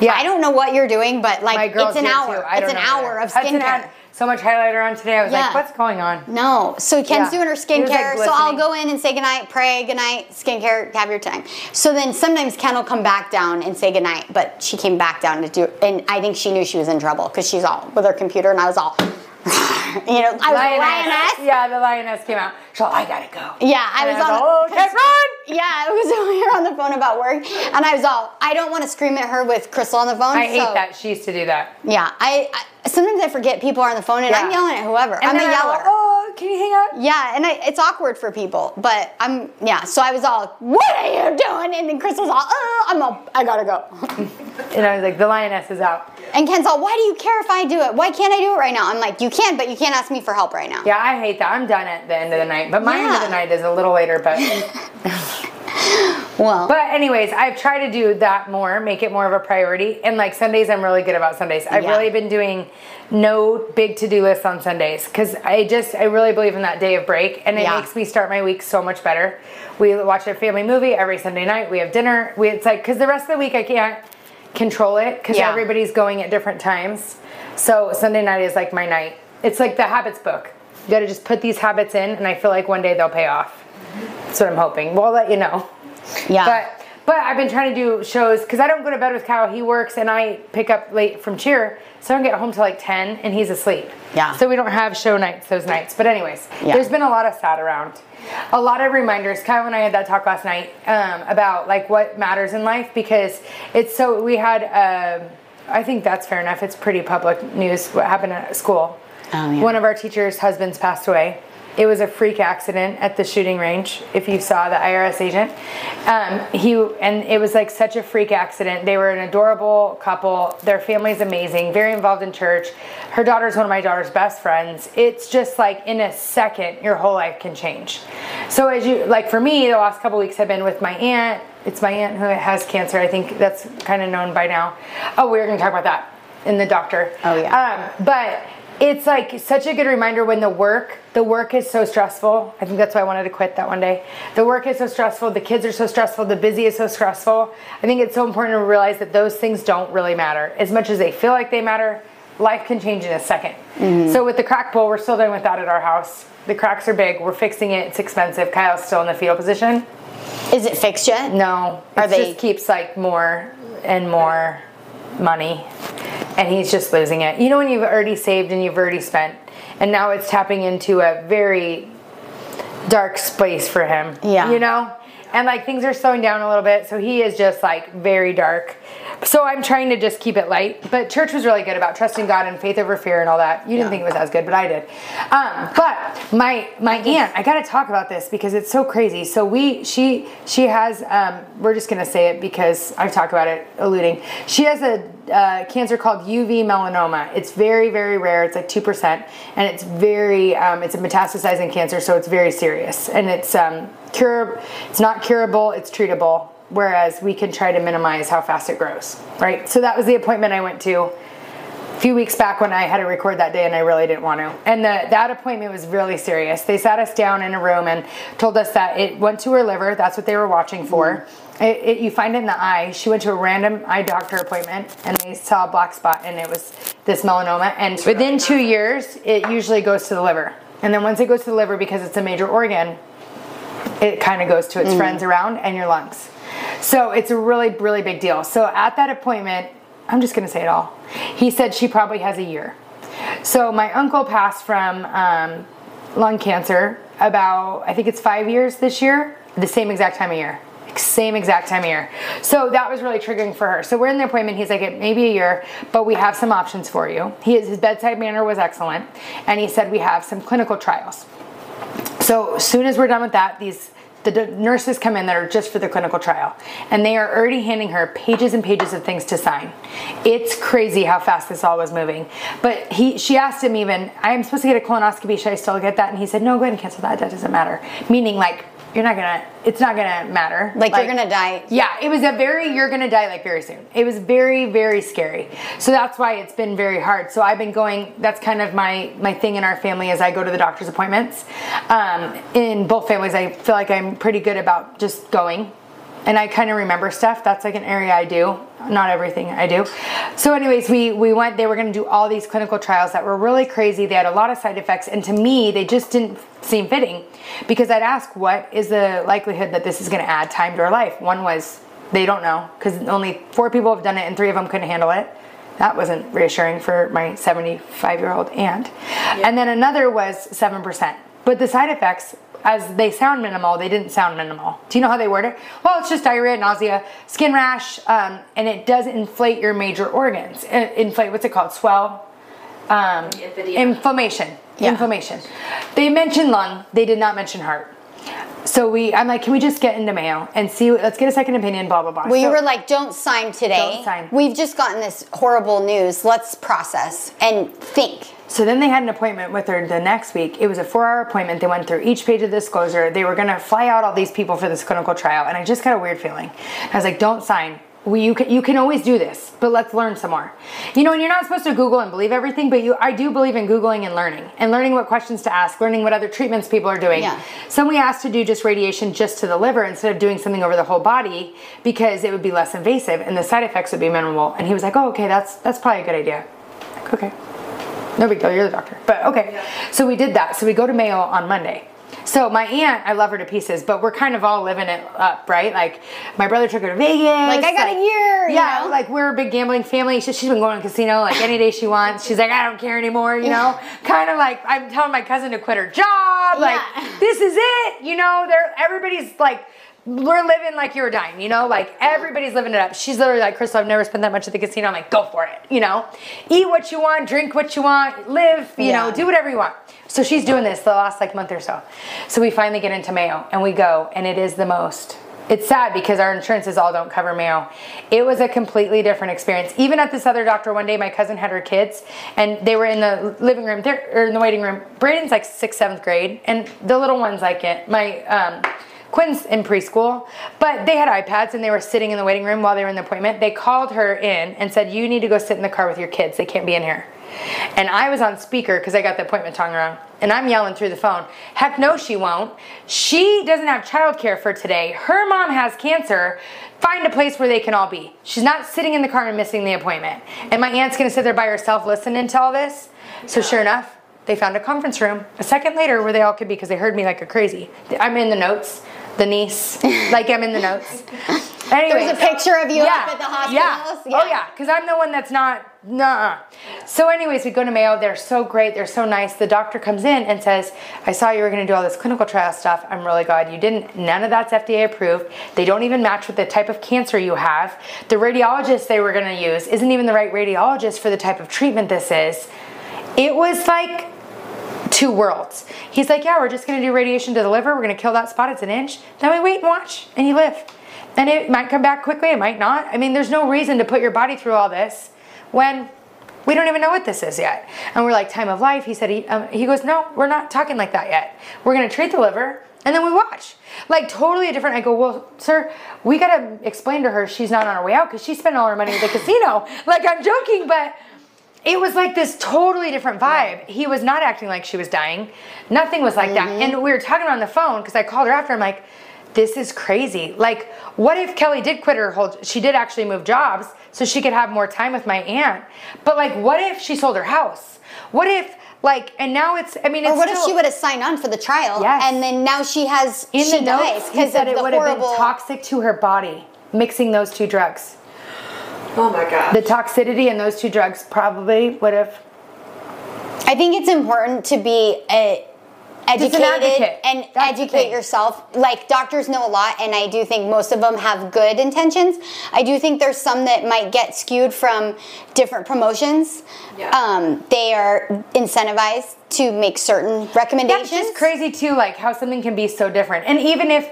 Yeah. I don't know what you're doing, but like it's an do it hour. It's an know hour either. of Hudson skincare. So much highlighter on today. I was Yeah. like, what's going on? No. So Ken's Yeah. doing her He was, like, skincare. so I'll go in and say goodnight, pray, goodnight, skincare, have your time. So then sometimes Ken will come back down and say goodnight, but she came back down to do and I think she knew she was in trouble because she's all with her computer and I was all you know, I was a lioness. Yeah, the lioness came out. So I gotta go. Yeah, I And was on. oh, can't run! Yeah, it was we were on the phone about work, and I was all. I don't want to scream at her with Crystal on the phone. I hate that she used to do that. Yeah, I, I sometimes I forget people are on the phone, and I'm yelling at whoever. And I'm a yeller. Oh, can you hang up? Yeah, and I, it's awkward for people, but I'm yeah. So I was all, "What are you doing?" And then Crystal's all, "Oh, I'm all, I gotta go." And I was like, the lioness is out. And Ken's all, "Why do you care if I do it? Why can't I do it right now?" I'm like, "You can, but you can't ask me for help right now." Yeah, I hate that. I'm done at the end of the night. But my end of the night is a little later, but Well, But anyways, I've tried to do that more, make it more of a priority. And like Sundays, I'm really good about Sundays. I've Yeah. really been doing no big to-do lists on Sundays because I just I really believe in that day of break, and it Yeah. makes me start my week so much better. We watch a family movie every Sunday night. We have dinner. We it's like because the rest of the week I can't control it because Yeah. everybody's going at different times. So Sunday night is like my night. It's like the habits book. You got to just put these habits in, and I feel like one day they'll pay off. That's what I'm hoping. Well, I'll let you know. yeah. But but I've been trying to do shows because I don't go to bed with Kyle. He works and I pick up late from cheer, so I don't get home till like ten and he's asleep. Yeah. So we don't have show nights those nights. But anyways, Yeah. there's been a lot of sad around, a lot of reminders. Kyle and I had that talk last night um, about like what matters in life because it's so we had. um I think that's fair enough. It's pretty public news what happened at school. Oh, yeah. One of our teachers' husbands passed away. It was a freak accident at the shooting range. If you saw the IRS agent, um, he and it was like such a freak accident. They were an adorable couple. Their family's amazing. Very involved in church. Her daughter is one of my daughter's best friends. It's just like in a second, your whole life can change. So as you like, for me, the last couple weeks have been with my aunt. It's my aunt who has cancer. I think that's kind of known by now. Oh, we we're going to talk about that in the doctor. Oh, yeah. Um, but it's like such a good reminder when the work the work is so stressful. I think that's why i wanted to quit that one day. The work is so stressful the kids are so stressful the busy is so stressful. I think it's so important to realize that those things don't really matter. As much as they feel like they matter life can change in a 2nd Mm-hmm. so with the crack bowl we're still dealing with that at our house. The cracks are big. We're fixing it. It's expensive. Kyle's still in the fetal position. Is it fixed yet? no. Are it they- just keeps like more and more money and he's just losing it. You know when you've already saved and you've already spent and now it's tapping into a very dark space for him Yeah. you know? And like things are slowing down a little bit so he is just like very dark so i'm trying to just keep it light but church was really good about trusting god and faith over fear and all that. You didn't think it was as good but i did. Um, but my my aunt i gotta talk about this because it's so crazy. So we she she has um, we're just gonna say it because i've talked about it alluding. She has a uh, cancer called uveal melanoma. It's very very rare. It's like 2% and it's very um, it's a metastasizing cancer so it's very serious. And it's um, cure it's not curable it's treatable whereas we can try to minimize how fast it grows right so that was the appointment i went to a few weeks back when I had to record that day and I really didn't want to. And the, that appointment was really serious. They sat us down in a room and told us that it went to her liver. That's what they were watching for. Mm-hmm. It, it, you find it in the eye. She went to a random eye doctor appointment and they saw a black spot and it was this melanoma. And within two years, it usually goes to the liver. And then once it goes to the liver, because it's a major organ, it kind of goes to its mm-hmm. friends around and your lungs. So it's a really, really big deal. So at that appointment, I'm just going to say it all. He said she probably has a year. So my uncle passed from um, lung cancer about, I think it's five years this year, the same exact time of year. Same exact time of year. So that was really triggering for her. So we're in the appointment. He's like, it may be a year, but we have some options for you. He, his bedside manner was excellent. And he said, we have some clinical trials. So as soon as we're done with that, these the nurses come in that are just for the clinical trial, and they are already handing her pages and pages of things to sign. It's crazy how fast this all was moving. But he, she asked him even, I am supposed to get a colonoscopy. Should I still get that? And he said, No, go ahead and cancel that. That doesn't matter. Meaning, like, you're not gonna. It's not gonna matter. Like, you're gonna die. Yeah, it was a very you're gonna die like very soon. It was very very scary. So that's why it's been very hard. So I've been going. That's kind of my my thing in our family as I go to the doctor's appointments. Um, in both families, I feel like I'm pretty good about just going. And I kind of remember stuff. That's like an area I do. Not everything I do. So, anyways, we we went. They were going to do all these clinical trials that were really crazy. They had a lot of side effects, and to me, they just didn't seem fitting. Because I'd ask, what is the likelihood that this is going to add time to our life? One was they don't know because only four people have done it, and three of them couldn't handle it. That wasn't reassuring for my 75 year old aunt. And then another was 7%. But the side effects, as they sound minimal, they didn't sound minimal. Do you know how they word it? Well, it's just diarrhea, nausea, skin rash, um, and it does inflate your major organs. Uh, inflate, what's it called? Swell? Um, Lymphedema. inflammation. Yeah. Inflammation. They mentioned lung, they did not mention heart. So we, I'm like, can we just get into Mayo and see? Let's get a second opinion. Blah blah blah. We So- were like, don't sign today. Don't sign. We've just gotten this horrible news. Let's process and think. So then they had an appointment with her the next week. It was a four hour appointment. They went through each page of the disclosure. They were going to fly out all these people for this clinical trial. And I just got a weird feeling. I was like, don't sign. We, you, can, you can always do this, but let's learn some more. You know, and you're not supposed to Google and believe everything, but you, I do believe in Googling and learning and learning what questions to ask, learning what other treatments people are doing. Yeah. Some we asked to do just radiation just to the liver instead of doing something over the whole body because it would be less invasive and the side effects would be minimal. And he was like, oh, okay, that's, that's probably a good idea. Like, okay. No big deal, you're the doctor. But okay. So we did that. So we go to Mayo on Monday. So my aunt, I love her to pieces, but we're kind of all living it up, right? Like my brother took her to Vegas. Like, I got a year, you Yeah, know? like we're a big gambling family. She, she's been going to the casino like any day she wants. She's like, I don't care anymore, you know? kind of like I'm telling my cousin to quit her job. Like Yeah. this is it, you know? They're everybody's like we're living like you were dying, you know? Like everybody's living it up. She's literally like, Crystal, I've never spent that much at the casino. I'm like, go for it, you know? Eat what you want, drink what you want, live, you Yeah. know, do whatever you want. So she's doing this the last like month or so. So we finally get into Mayo and we go, and it is the most. It's sad because our insurances all don't cover Mayo. It was a completely different experience. Even at this other doctor one day, my cousin had her kids, and they were in the living room there or in the waiting room. Braden's like sixth, seventh grade, and the little ones like it. My um, Quinn's in preschool, but they had iPads and they were sitting in the waiting room while they were in the appointment. They called her in and said, "You need to go sit in the car with your kids. They can't be in here." And I was on speaker because I got the appointment time wrong. And I'm yelling through the phone, heck no, she won't. She doesn't have childcare for today. Her mom has cancer. Find a place where they can all be. She's not sitting in the car and missing the appointment. And my aunt's gonna sit there by herself listening to all this. So sure enough, they found a conference room a second later where they all could be because they heard me like a crazy. I'm in the notes, the niece, like I'm in the notes. Anyway, There's a picture of you up at the hospitals. Yeah. Oh yeah, because I'm the one that's not. Nah. So, anyways, we go to Mayo. They're so great. They're so nice. The doctor comes in and says, "I saw you were going to do all this clinical trial stuff. I'm really glad you didn't. None of that's FDA approved. They don't even match with the type of cancer you have. The radiologist they were going to use isn't even the right radiologist for the type of treatment this is." It was like two worlds. He's like, yeah, we're just gonna do radiation to the liver. We're gonna kill that spot. It's an inch. Then we wait and watch, and you live. And it might come back quickly. It might not. I mean, there's no reason to put your body through all this when we don't even know what this is yet. And we're like, time of life. He said, he, um, he goes, no, we're not talking like that yet. We're gonna treat the liver. And then we watch. Like totally a different. I go, well, sir, we gotta explain to her she's not on her way out because she spent all her money at the casino. Like I'm joking, but it was like this totally different vibe. He was not acting like she was dying. Nothing was like that. Mm-hmm. And we were talking on the phone because I called her after. I'm like, this is crazy. Like, what if Kelly did quit her whole? She did actually move jobs so she could have more time with my aunt. But like, what if she sold her house? What if like, and now it's. I mean, it's Or what if she would have signed on for the trial Yes. and then now she has in she the dies because it would have been toxic to her body mixing those two drugs. Oh my god. The toxicity in those two drugs probably would have. I think it's important to be a Just an educated and That's educate yourself. Like doctors know a lot, and I do think most of them have good intentions. I do think there's some that might get skewed from different promotions. Yeah. Um, they are incentivized to make certain recommendations. That's just crazy too, like how something can be so different. And even if,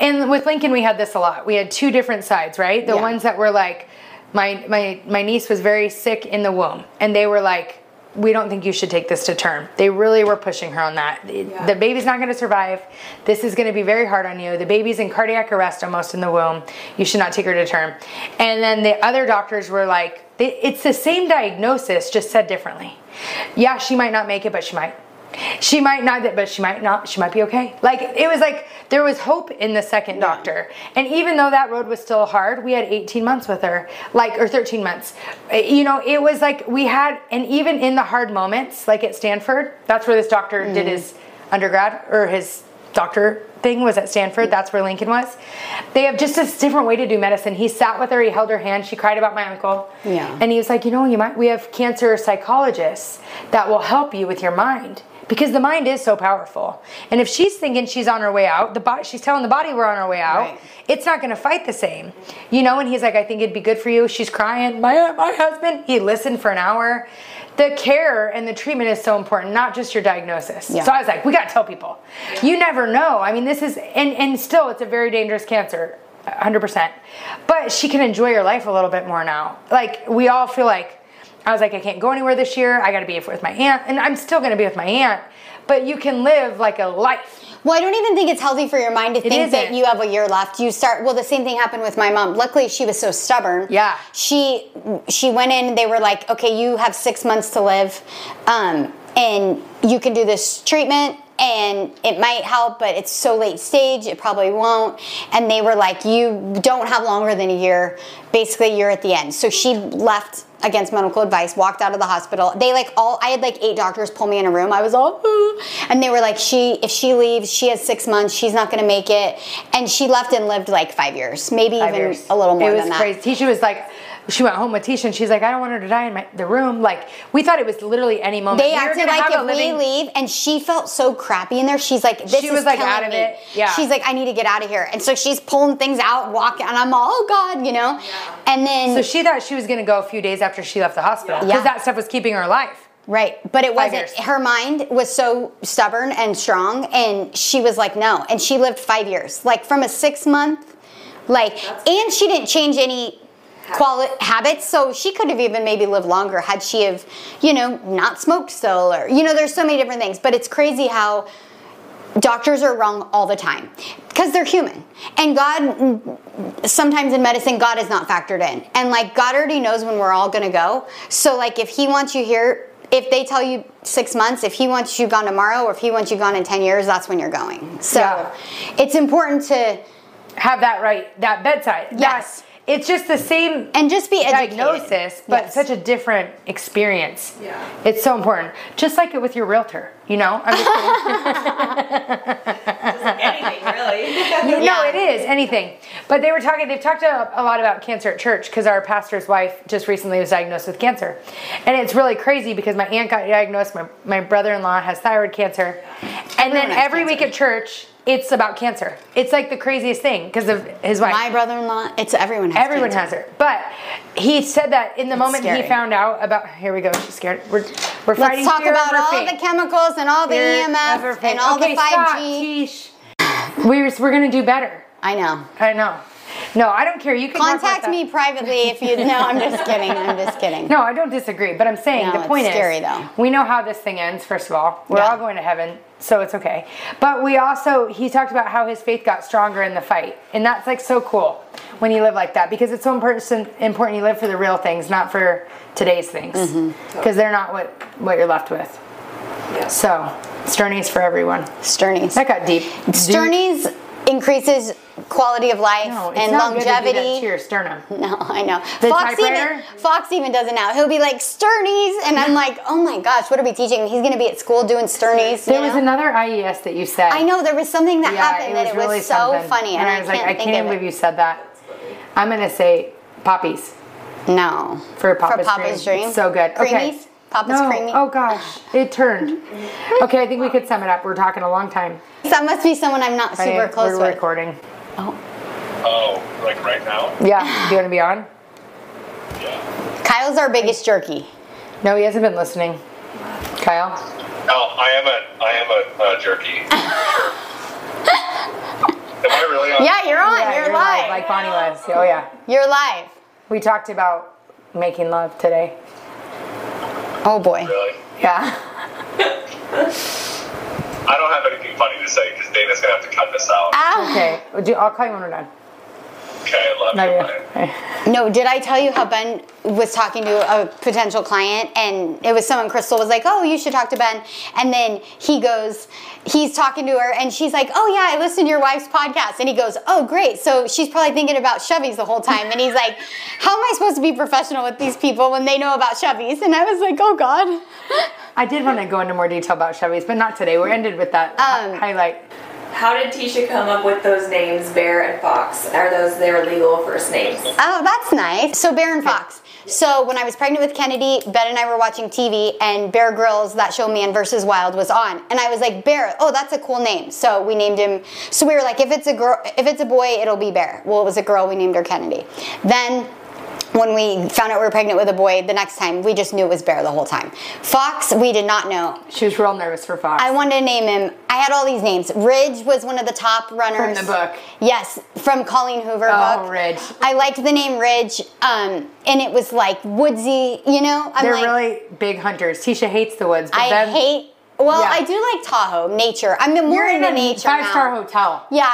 and with Lincoln, we had this a lot. We had two different sides, right? The Yeah. ones that were like, my my my niece was very sick in the womb, and they were like, we don't think you should take this to term. They really were pushing her on that. Yeah. The baby's not going to survive. This is going to be very hard on you. The baby's in cardiac arrest almost in the womb. You should not take her to term. And then the other doctors were like, it's the same diagnosis, just said differently. Yeah, she might not make it, but she might. She might not, but she might not. She might be okay. Like it was like there was hope in the second doctor, and even though that road was still hard, we had 18 months with her, like or 13 months. Uh, You know, it was like we had, and even in the hard moments, like at Stanford, that's where this doctor did his undergrad or his doctor thing was at Stanford. That's where Lincoln was. They have just this different way to do medicine. He sat with her. He held her hand. She cried about my uncle. Yeah. And he was like, you know, you might. We have cancer psychologists that will help you with your mind because the mind is so powerful. And if she's thinking she's on her way out, the body, she's telling the body we're on our way out. Right. It's not going to fight the same, you know. And he's like, I think it'd be good for you. She's crying. My my husband. He listened for an hour. The care and the treatment is so important, not just your diagnosis. Yeah. So I was like, we got to tell people. You never know. I mean, this is and and still, it's a very dangerous cancer. 100%. But she can enjoy her life a little bit more now. Like, we all feel like, I was like, I can't go anywhere this year. I got to be with my aunt. And I'm still going to be with my aunt. But you can live like a life. Well, I don't even think it's healthy for your mind to think that isn't. you have a year left. You start. Well, the same thing happened with my mom. Luckily, she was so stubborn. Yeah. She she went in. They were like, okay, you have six months to live, um, and you can do this treatment. And it might help, but it's so late stage, it probably won't. And they were like, You don't have longer than a year. Basically, you're at the end. So she left against medical advice, walked out of the hospital. They like all I had like eight doctors pull me in a room. I was all "Ooh." and they were like, she if she leaves, she has six months, she's not gonna make it. And she left and lived like five years, maybe Five even years. a little more It was than that. crazy. Teisha was like, she went home with Teisha and she's like, I don't want her to die in my, the room. Like, we thought it was literally any moment. They We acted like if living- we leave, and she felt so crappy in there. She's like, "This She is was, like, out of me." it. Yeah. She's like, "I need to get out of here," and so she's pulling things out, walking, and I'm all, "Oh God," you know. Yeah. And then So she thought she was gonna go a few days after she left the hospital because Yeah. that stuff was keeping her alive. Right, but it Five wasn't. years. Her mind was so stubborn and strong, and she was like, no. And she lived five years, like from a six month, like, and she didn't change any quali- habits, so she could have even maybe lived longer had she have, you know, not smoked still, or you know, there's so many different things. But it's crazy how doctors are wrong all the time because they're human and god sometimes in medicine god is not factored in and like god already knows when we're all gonna go so like if he wants you here if they tell you six months if he wants you gone tomorrow or if he wants you gone in 10 years that's when you're going so Yeah. it's important to Have that right, that bedside. Yes. It's just the same and just be educated. diagnosis, but Yes. such a different experience. Yeah. It's so important. Just like it with your realtor, you know? I'm just kidding. Just like anything, really. No, Yeah. it is anything. But they were talking. They've talked a, a lot about cancer at church because our pastor's wife just recently was diagnosed with cancer, and it's really crazy because my aunt got diagnosed. My my brother-in-law has thyroid cancer, and then Everyone has every week at church, it's about cancer. It's like the craziest thing because of his wife. my brother-in-law it's everyone has Everyone cancer. has it. But he said that in the moment scary. he found out about. Here we go. She's scared. We're we're let's fighting talk about all the chemicals and all the emf and all okay, the 5g Stop, We're we're gonna do better. i know I know. No, I don't care. You can contact me privately if you no i'm just kidding i'm just kidding No, I don't disagree, but I'm saying No, the it's point scary, is though. we know how this thing ends. First of all, we're Yeah. all going to heaven, so it's okay. But we also he talked about how his faith got stronger in the fight, and that's like so cool when you live like that because it's so important. Important you live for the real things, not for today's things, because Mm-hmm. they're not what what you're left with. Yeah. So Sternies for everyone. Sternies. That got deep. Sternies increases quality of life No, it's and not good to do that longevity. to your sternum. No, I know. The Fox typewriter? even Fox even does it now. He'll be like Sternies, and I'm like, oh my gosh, what are we teaching? He's gonna be at school doing Sternies. There you was know? another IES that you said. I know there was something that happened that it was really so something. funny, and, I was like, can't I can't believe it. you said that. I'm gonna say poppies No, for Papa's, for Papa's dream. It's so good. Okay. Creamies. Papa's no. creamy. Oh gosh, it turned. okay, I think we could sum it up. We're talking a long time. That must be someone I'm not super Right? close We're with. recording. Oh, Oh, like right now? Yeah. Do you want to be on? Yeah. Kyle's our biggest jerky. No, he hasn't been listening. Kyle. Oh, I am a, I am a uh, jerky. Am I really on? Yeah, you're on. Yeah, you're, live. like Bonnie was. Oh yeah. You're live. We talked about making love today. Oh boy. Really? Yeah. I don't have anything funny to say because Dana's gonna have to cut this out. Ow. Okay. Do- I'll call you when we're done. Okay, I love Not you. No, did I tell you how Ben was talking to a potential client and it was someone Crystal was like, "Oh, you should talk to Ben." And then he goes, he's talking to her and she's like, "Oh yeah, I listened to your wife's podcast." And he goes, "Oh, great." So she's probably thinking about Chevy's the whole time and he's like, "How am I supposed to be professional with these people when they know about Chevy's?" And I was like, "Oh god." I did want to go into more detail about Chevys, but not today. We're ended with that Um, highlight. How did Teisha come up with those names, Bear and Fox? Are those their legal first names? Oh, that's nice. So Bear and Fox. So when I was pregnant with Kennedy, Ben and I were watching TV, and Bear Grylls, that show Man versus Wild, was on, and I was like, Bear. Oh, that's a cool name. So we named him. So we were like, if it's a girl, if it's a boy, it'll be Bear. Well, it was a girl. We named her Kennedy. Then. When we found out we were pregnant with a boy, the next time we just knew it was Bear the whole time. Fox, we did not know. She was real nervous for Fox. I wanted to name him. I had all these names. Ridge was one of the top runners From the book. Yes, from Colleen Hoover book. Oh, book. Ridge. I liked the name Ridge, um, and it was like woodsy. You know, I'm They're like, really big hunters. Teisha hates the woods, but I then hate. Well, Yeah. I do like Tahoe, nature. I'm more you're in into a nature five star hotel, Yeah,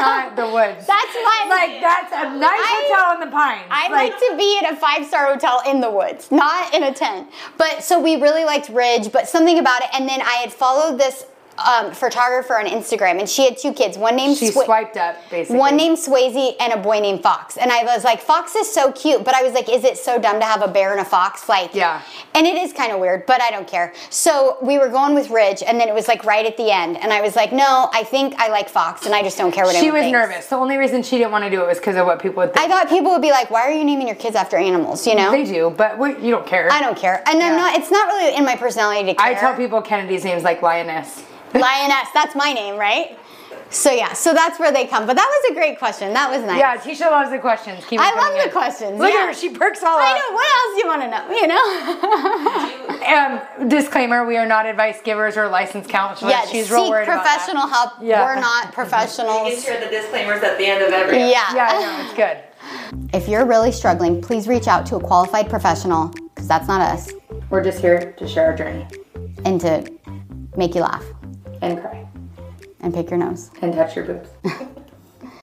not the woods. that's my like that's a nice I- hotel in the pines. I like to be in a five star hotel in the woods, not in a tent. But so we really liked Ridge, but something about it. And then I had followed this um, photographer on Instagram, and she had two kids. One named She Swi- swiped up, basically. one named Swayze and a boy named Fox. And I was like, Fox is so cute, but I was like, is it so dumb to have a bear and a fox? Like, Yeah. And it is kind of weird, but I don't care. So we were going with Ridge, and then it was like right at the end, and I was like, no, I think I like Fox, and I just don't care what it is. She was thinks. nervous. The only reason she didn't want to do it was because of what people would think. I thought people would be like, why are you naming your kids after animals? You know? they do, but we, you don't care. I don't care, and Yeah. I'm not. It's not really in my personality to care. I tell people Kennedy's name's like lioness. Lioness. That's my name, right? So yeah, so that's where they come. But that was a great question. That was nice. Yeah, Teisha loves the questions. Keep it I love the in. questions, Look yeah. at her; she perks all I up. know. What else do you want to know? You know. Um, disclaimer: We are not advice givers or licensed counselors. yeah. She's real seek worried about that. professional help. Yeah. We're not professionals. You can professionals. share the disclaimers at the end of every. Yeah. Yeah, I know it's good. If you're really struggling, please reach out to a qualified professional because that's not us, We're just here to share our journey and to make you laugh and cry and pick your nose. and touch your boobs.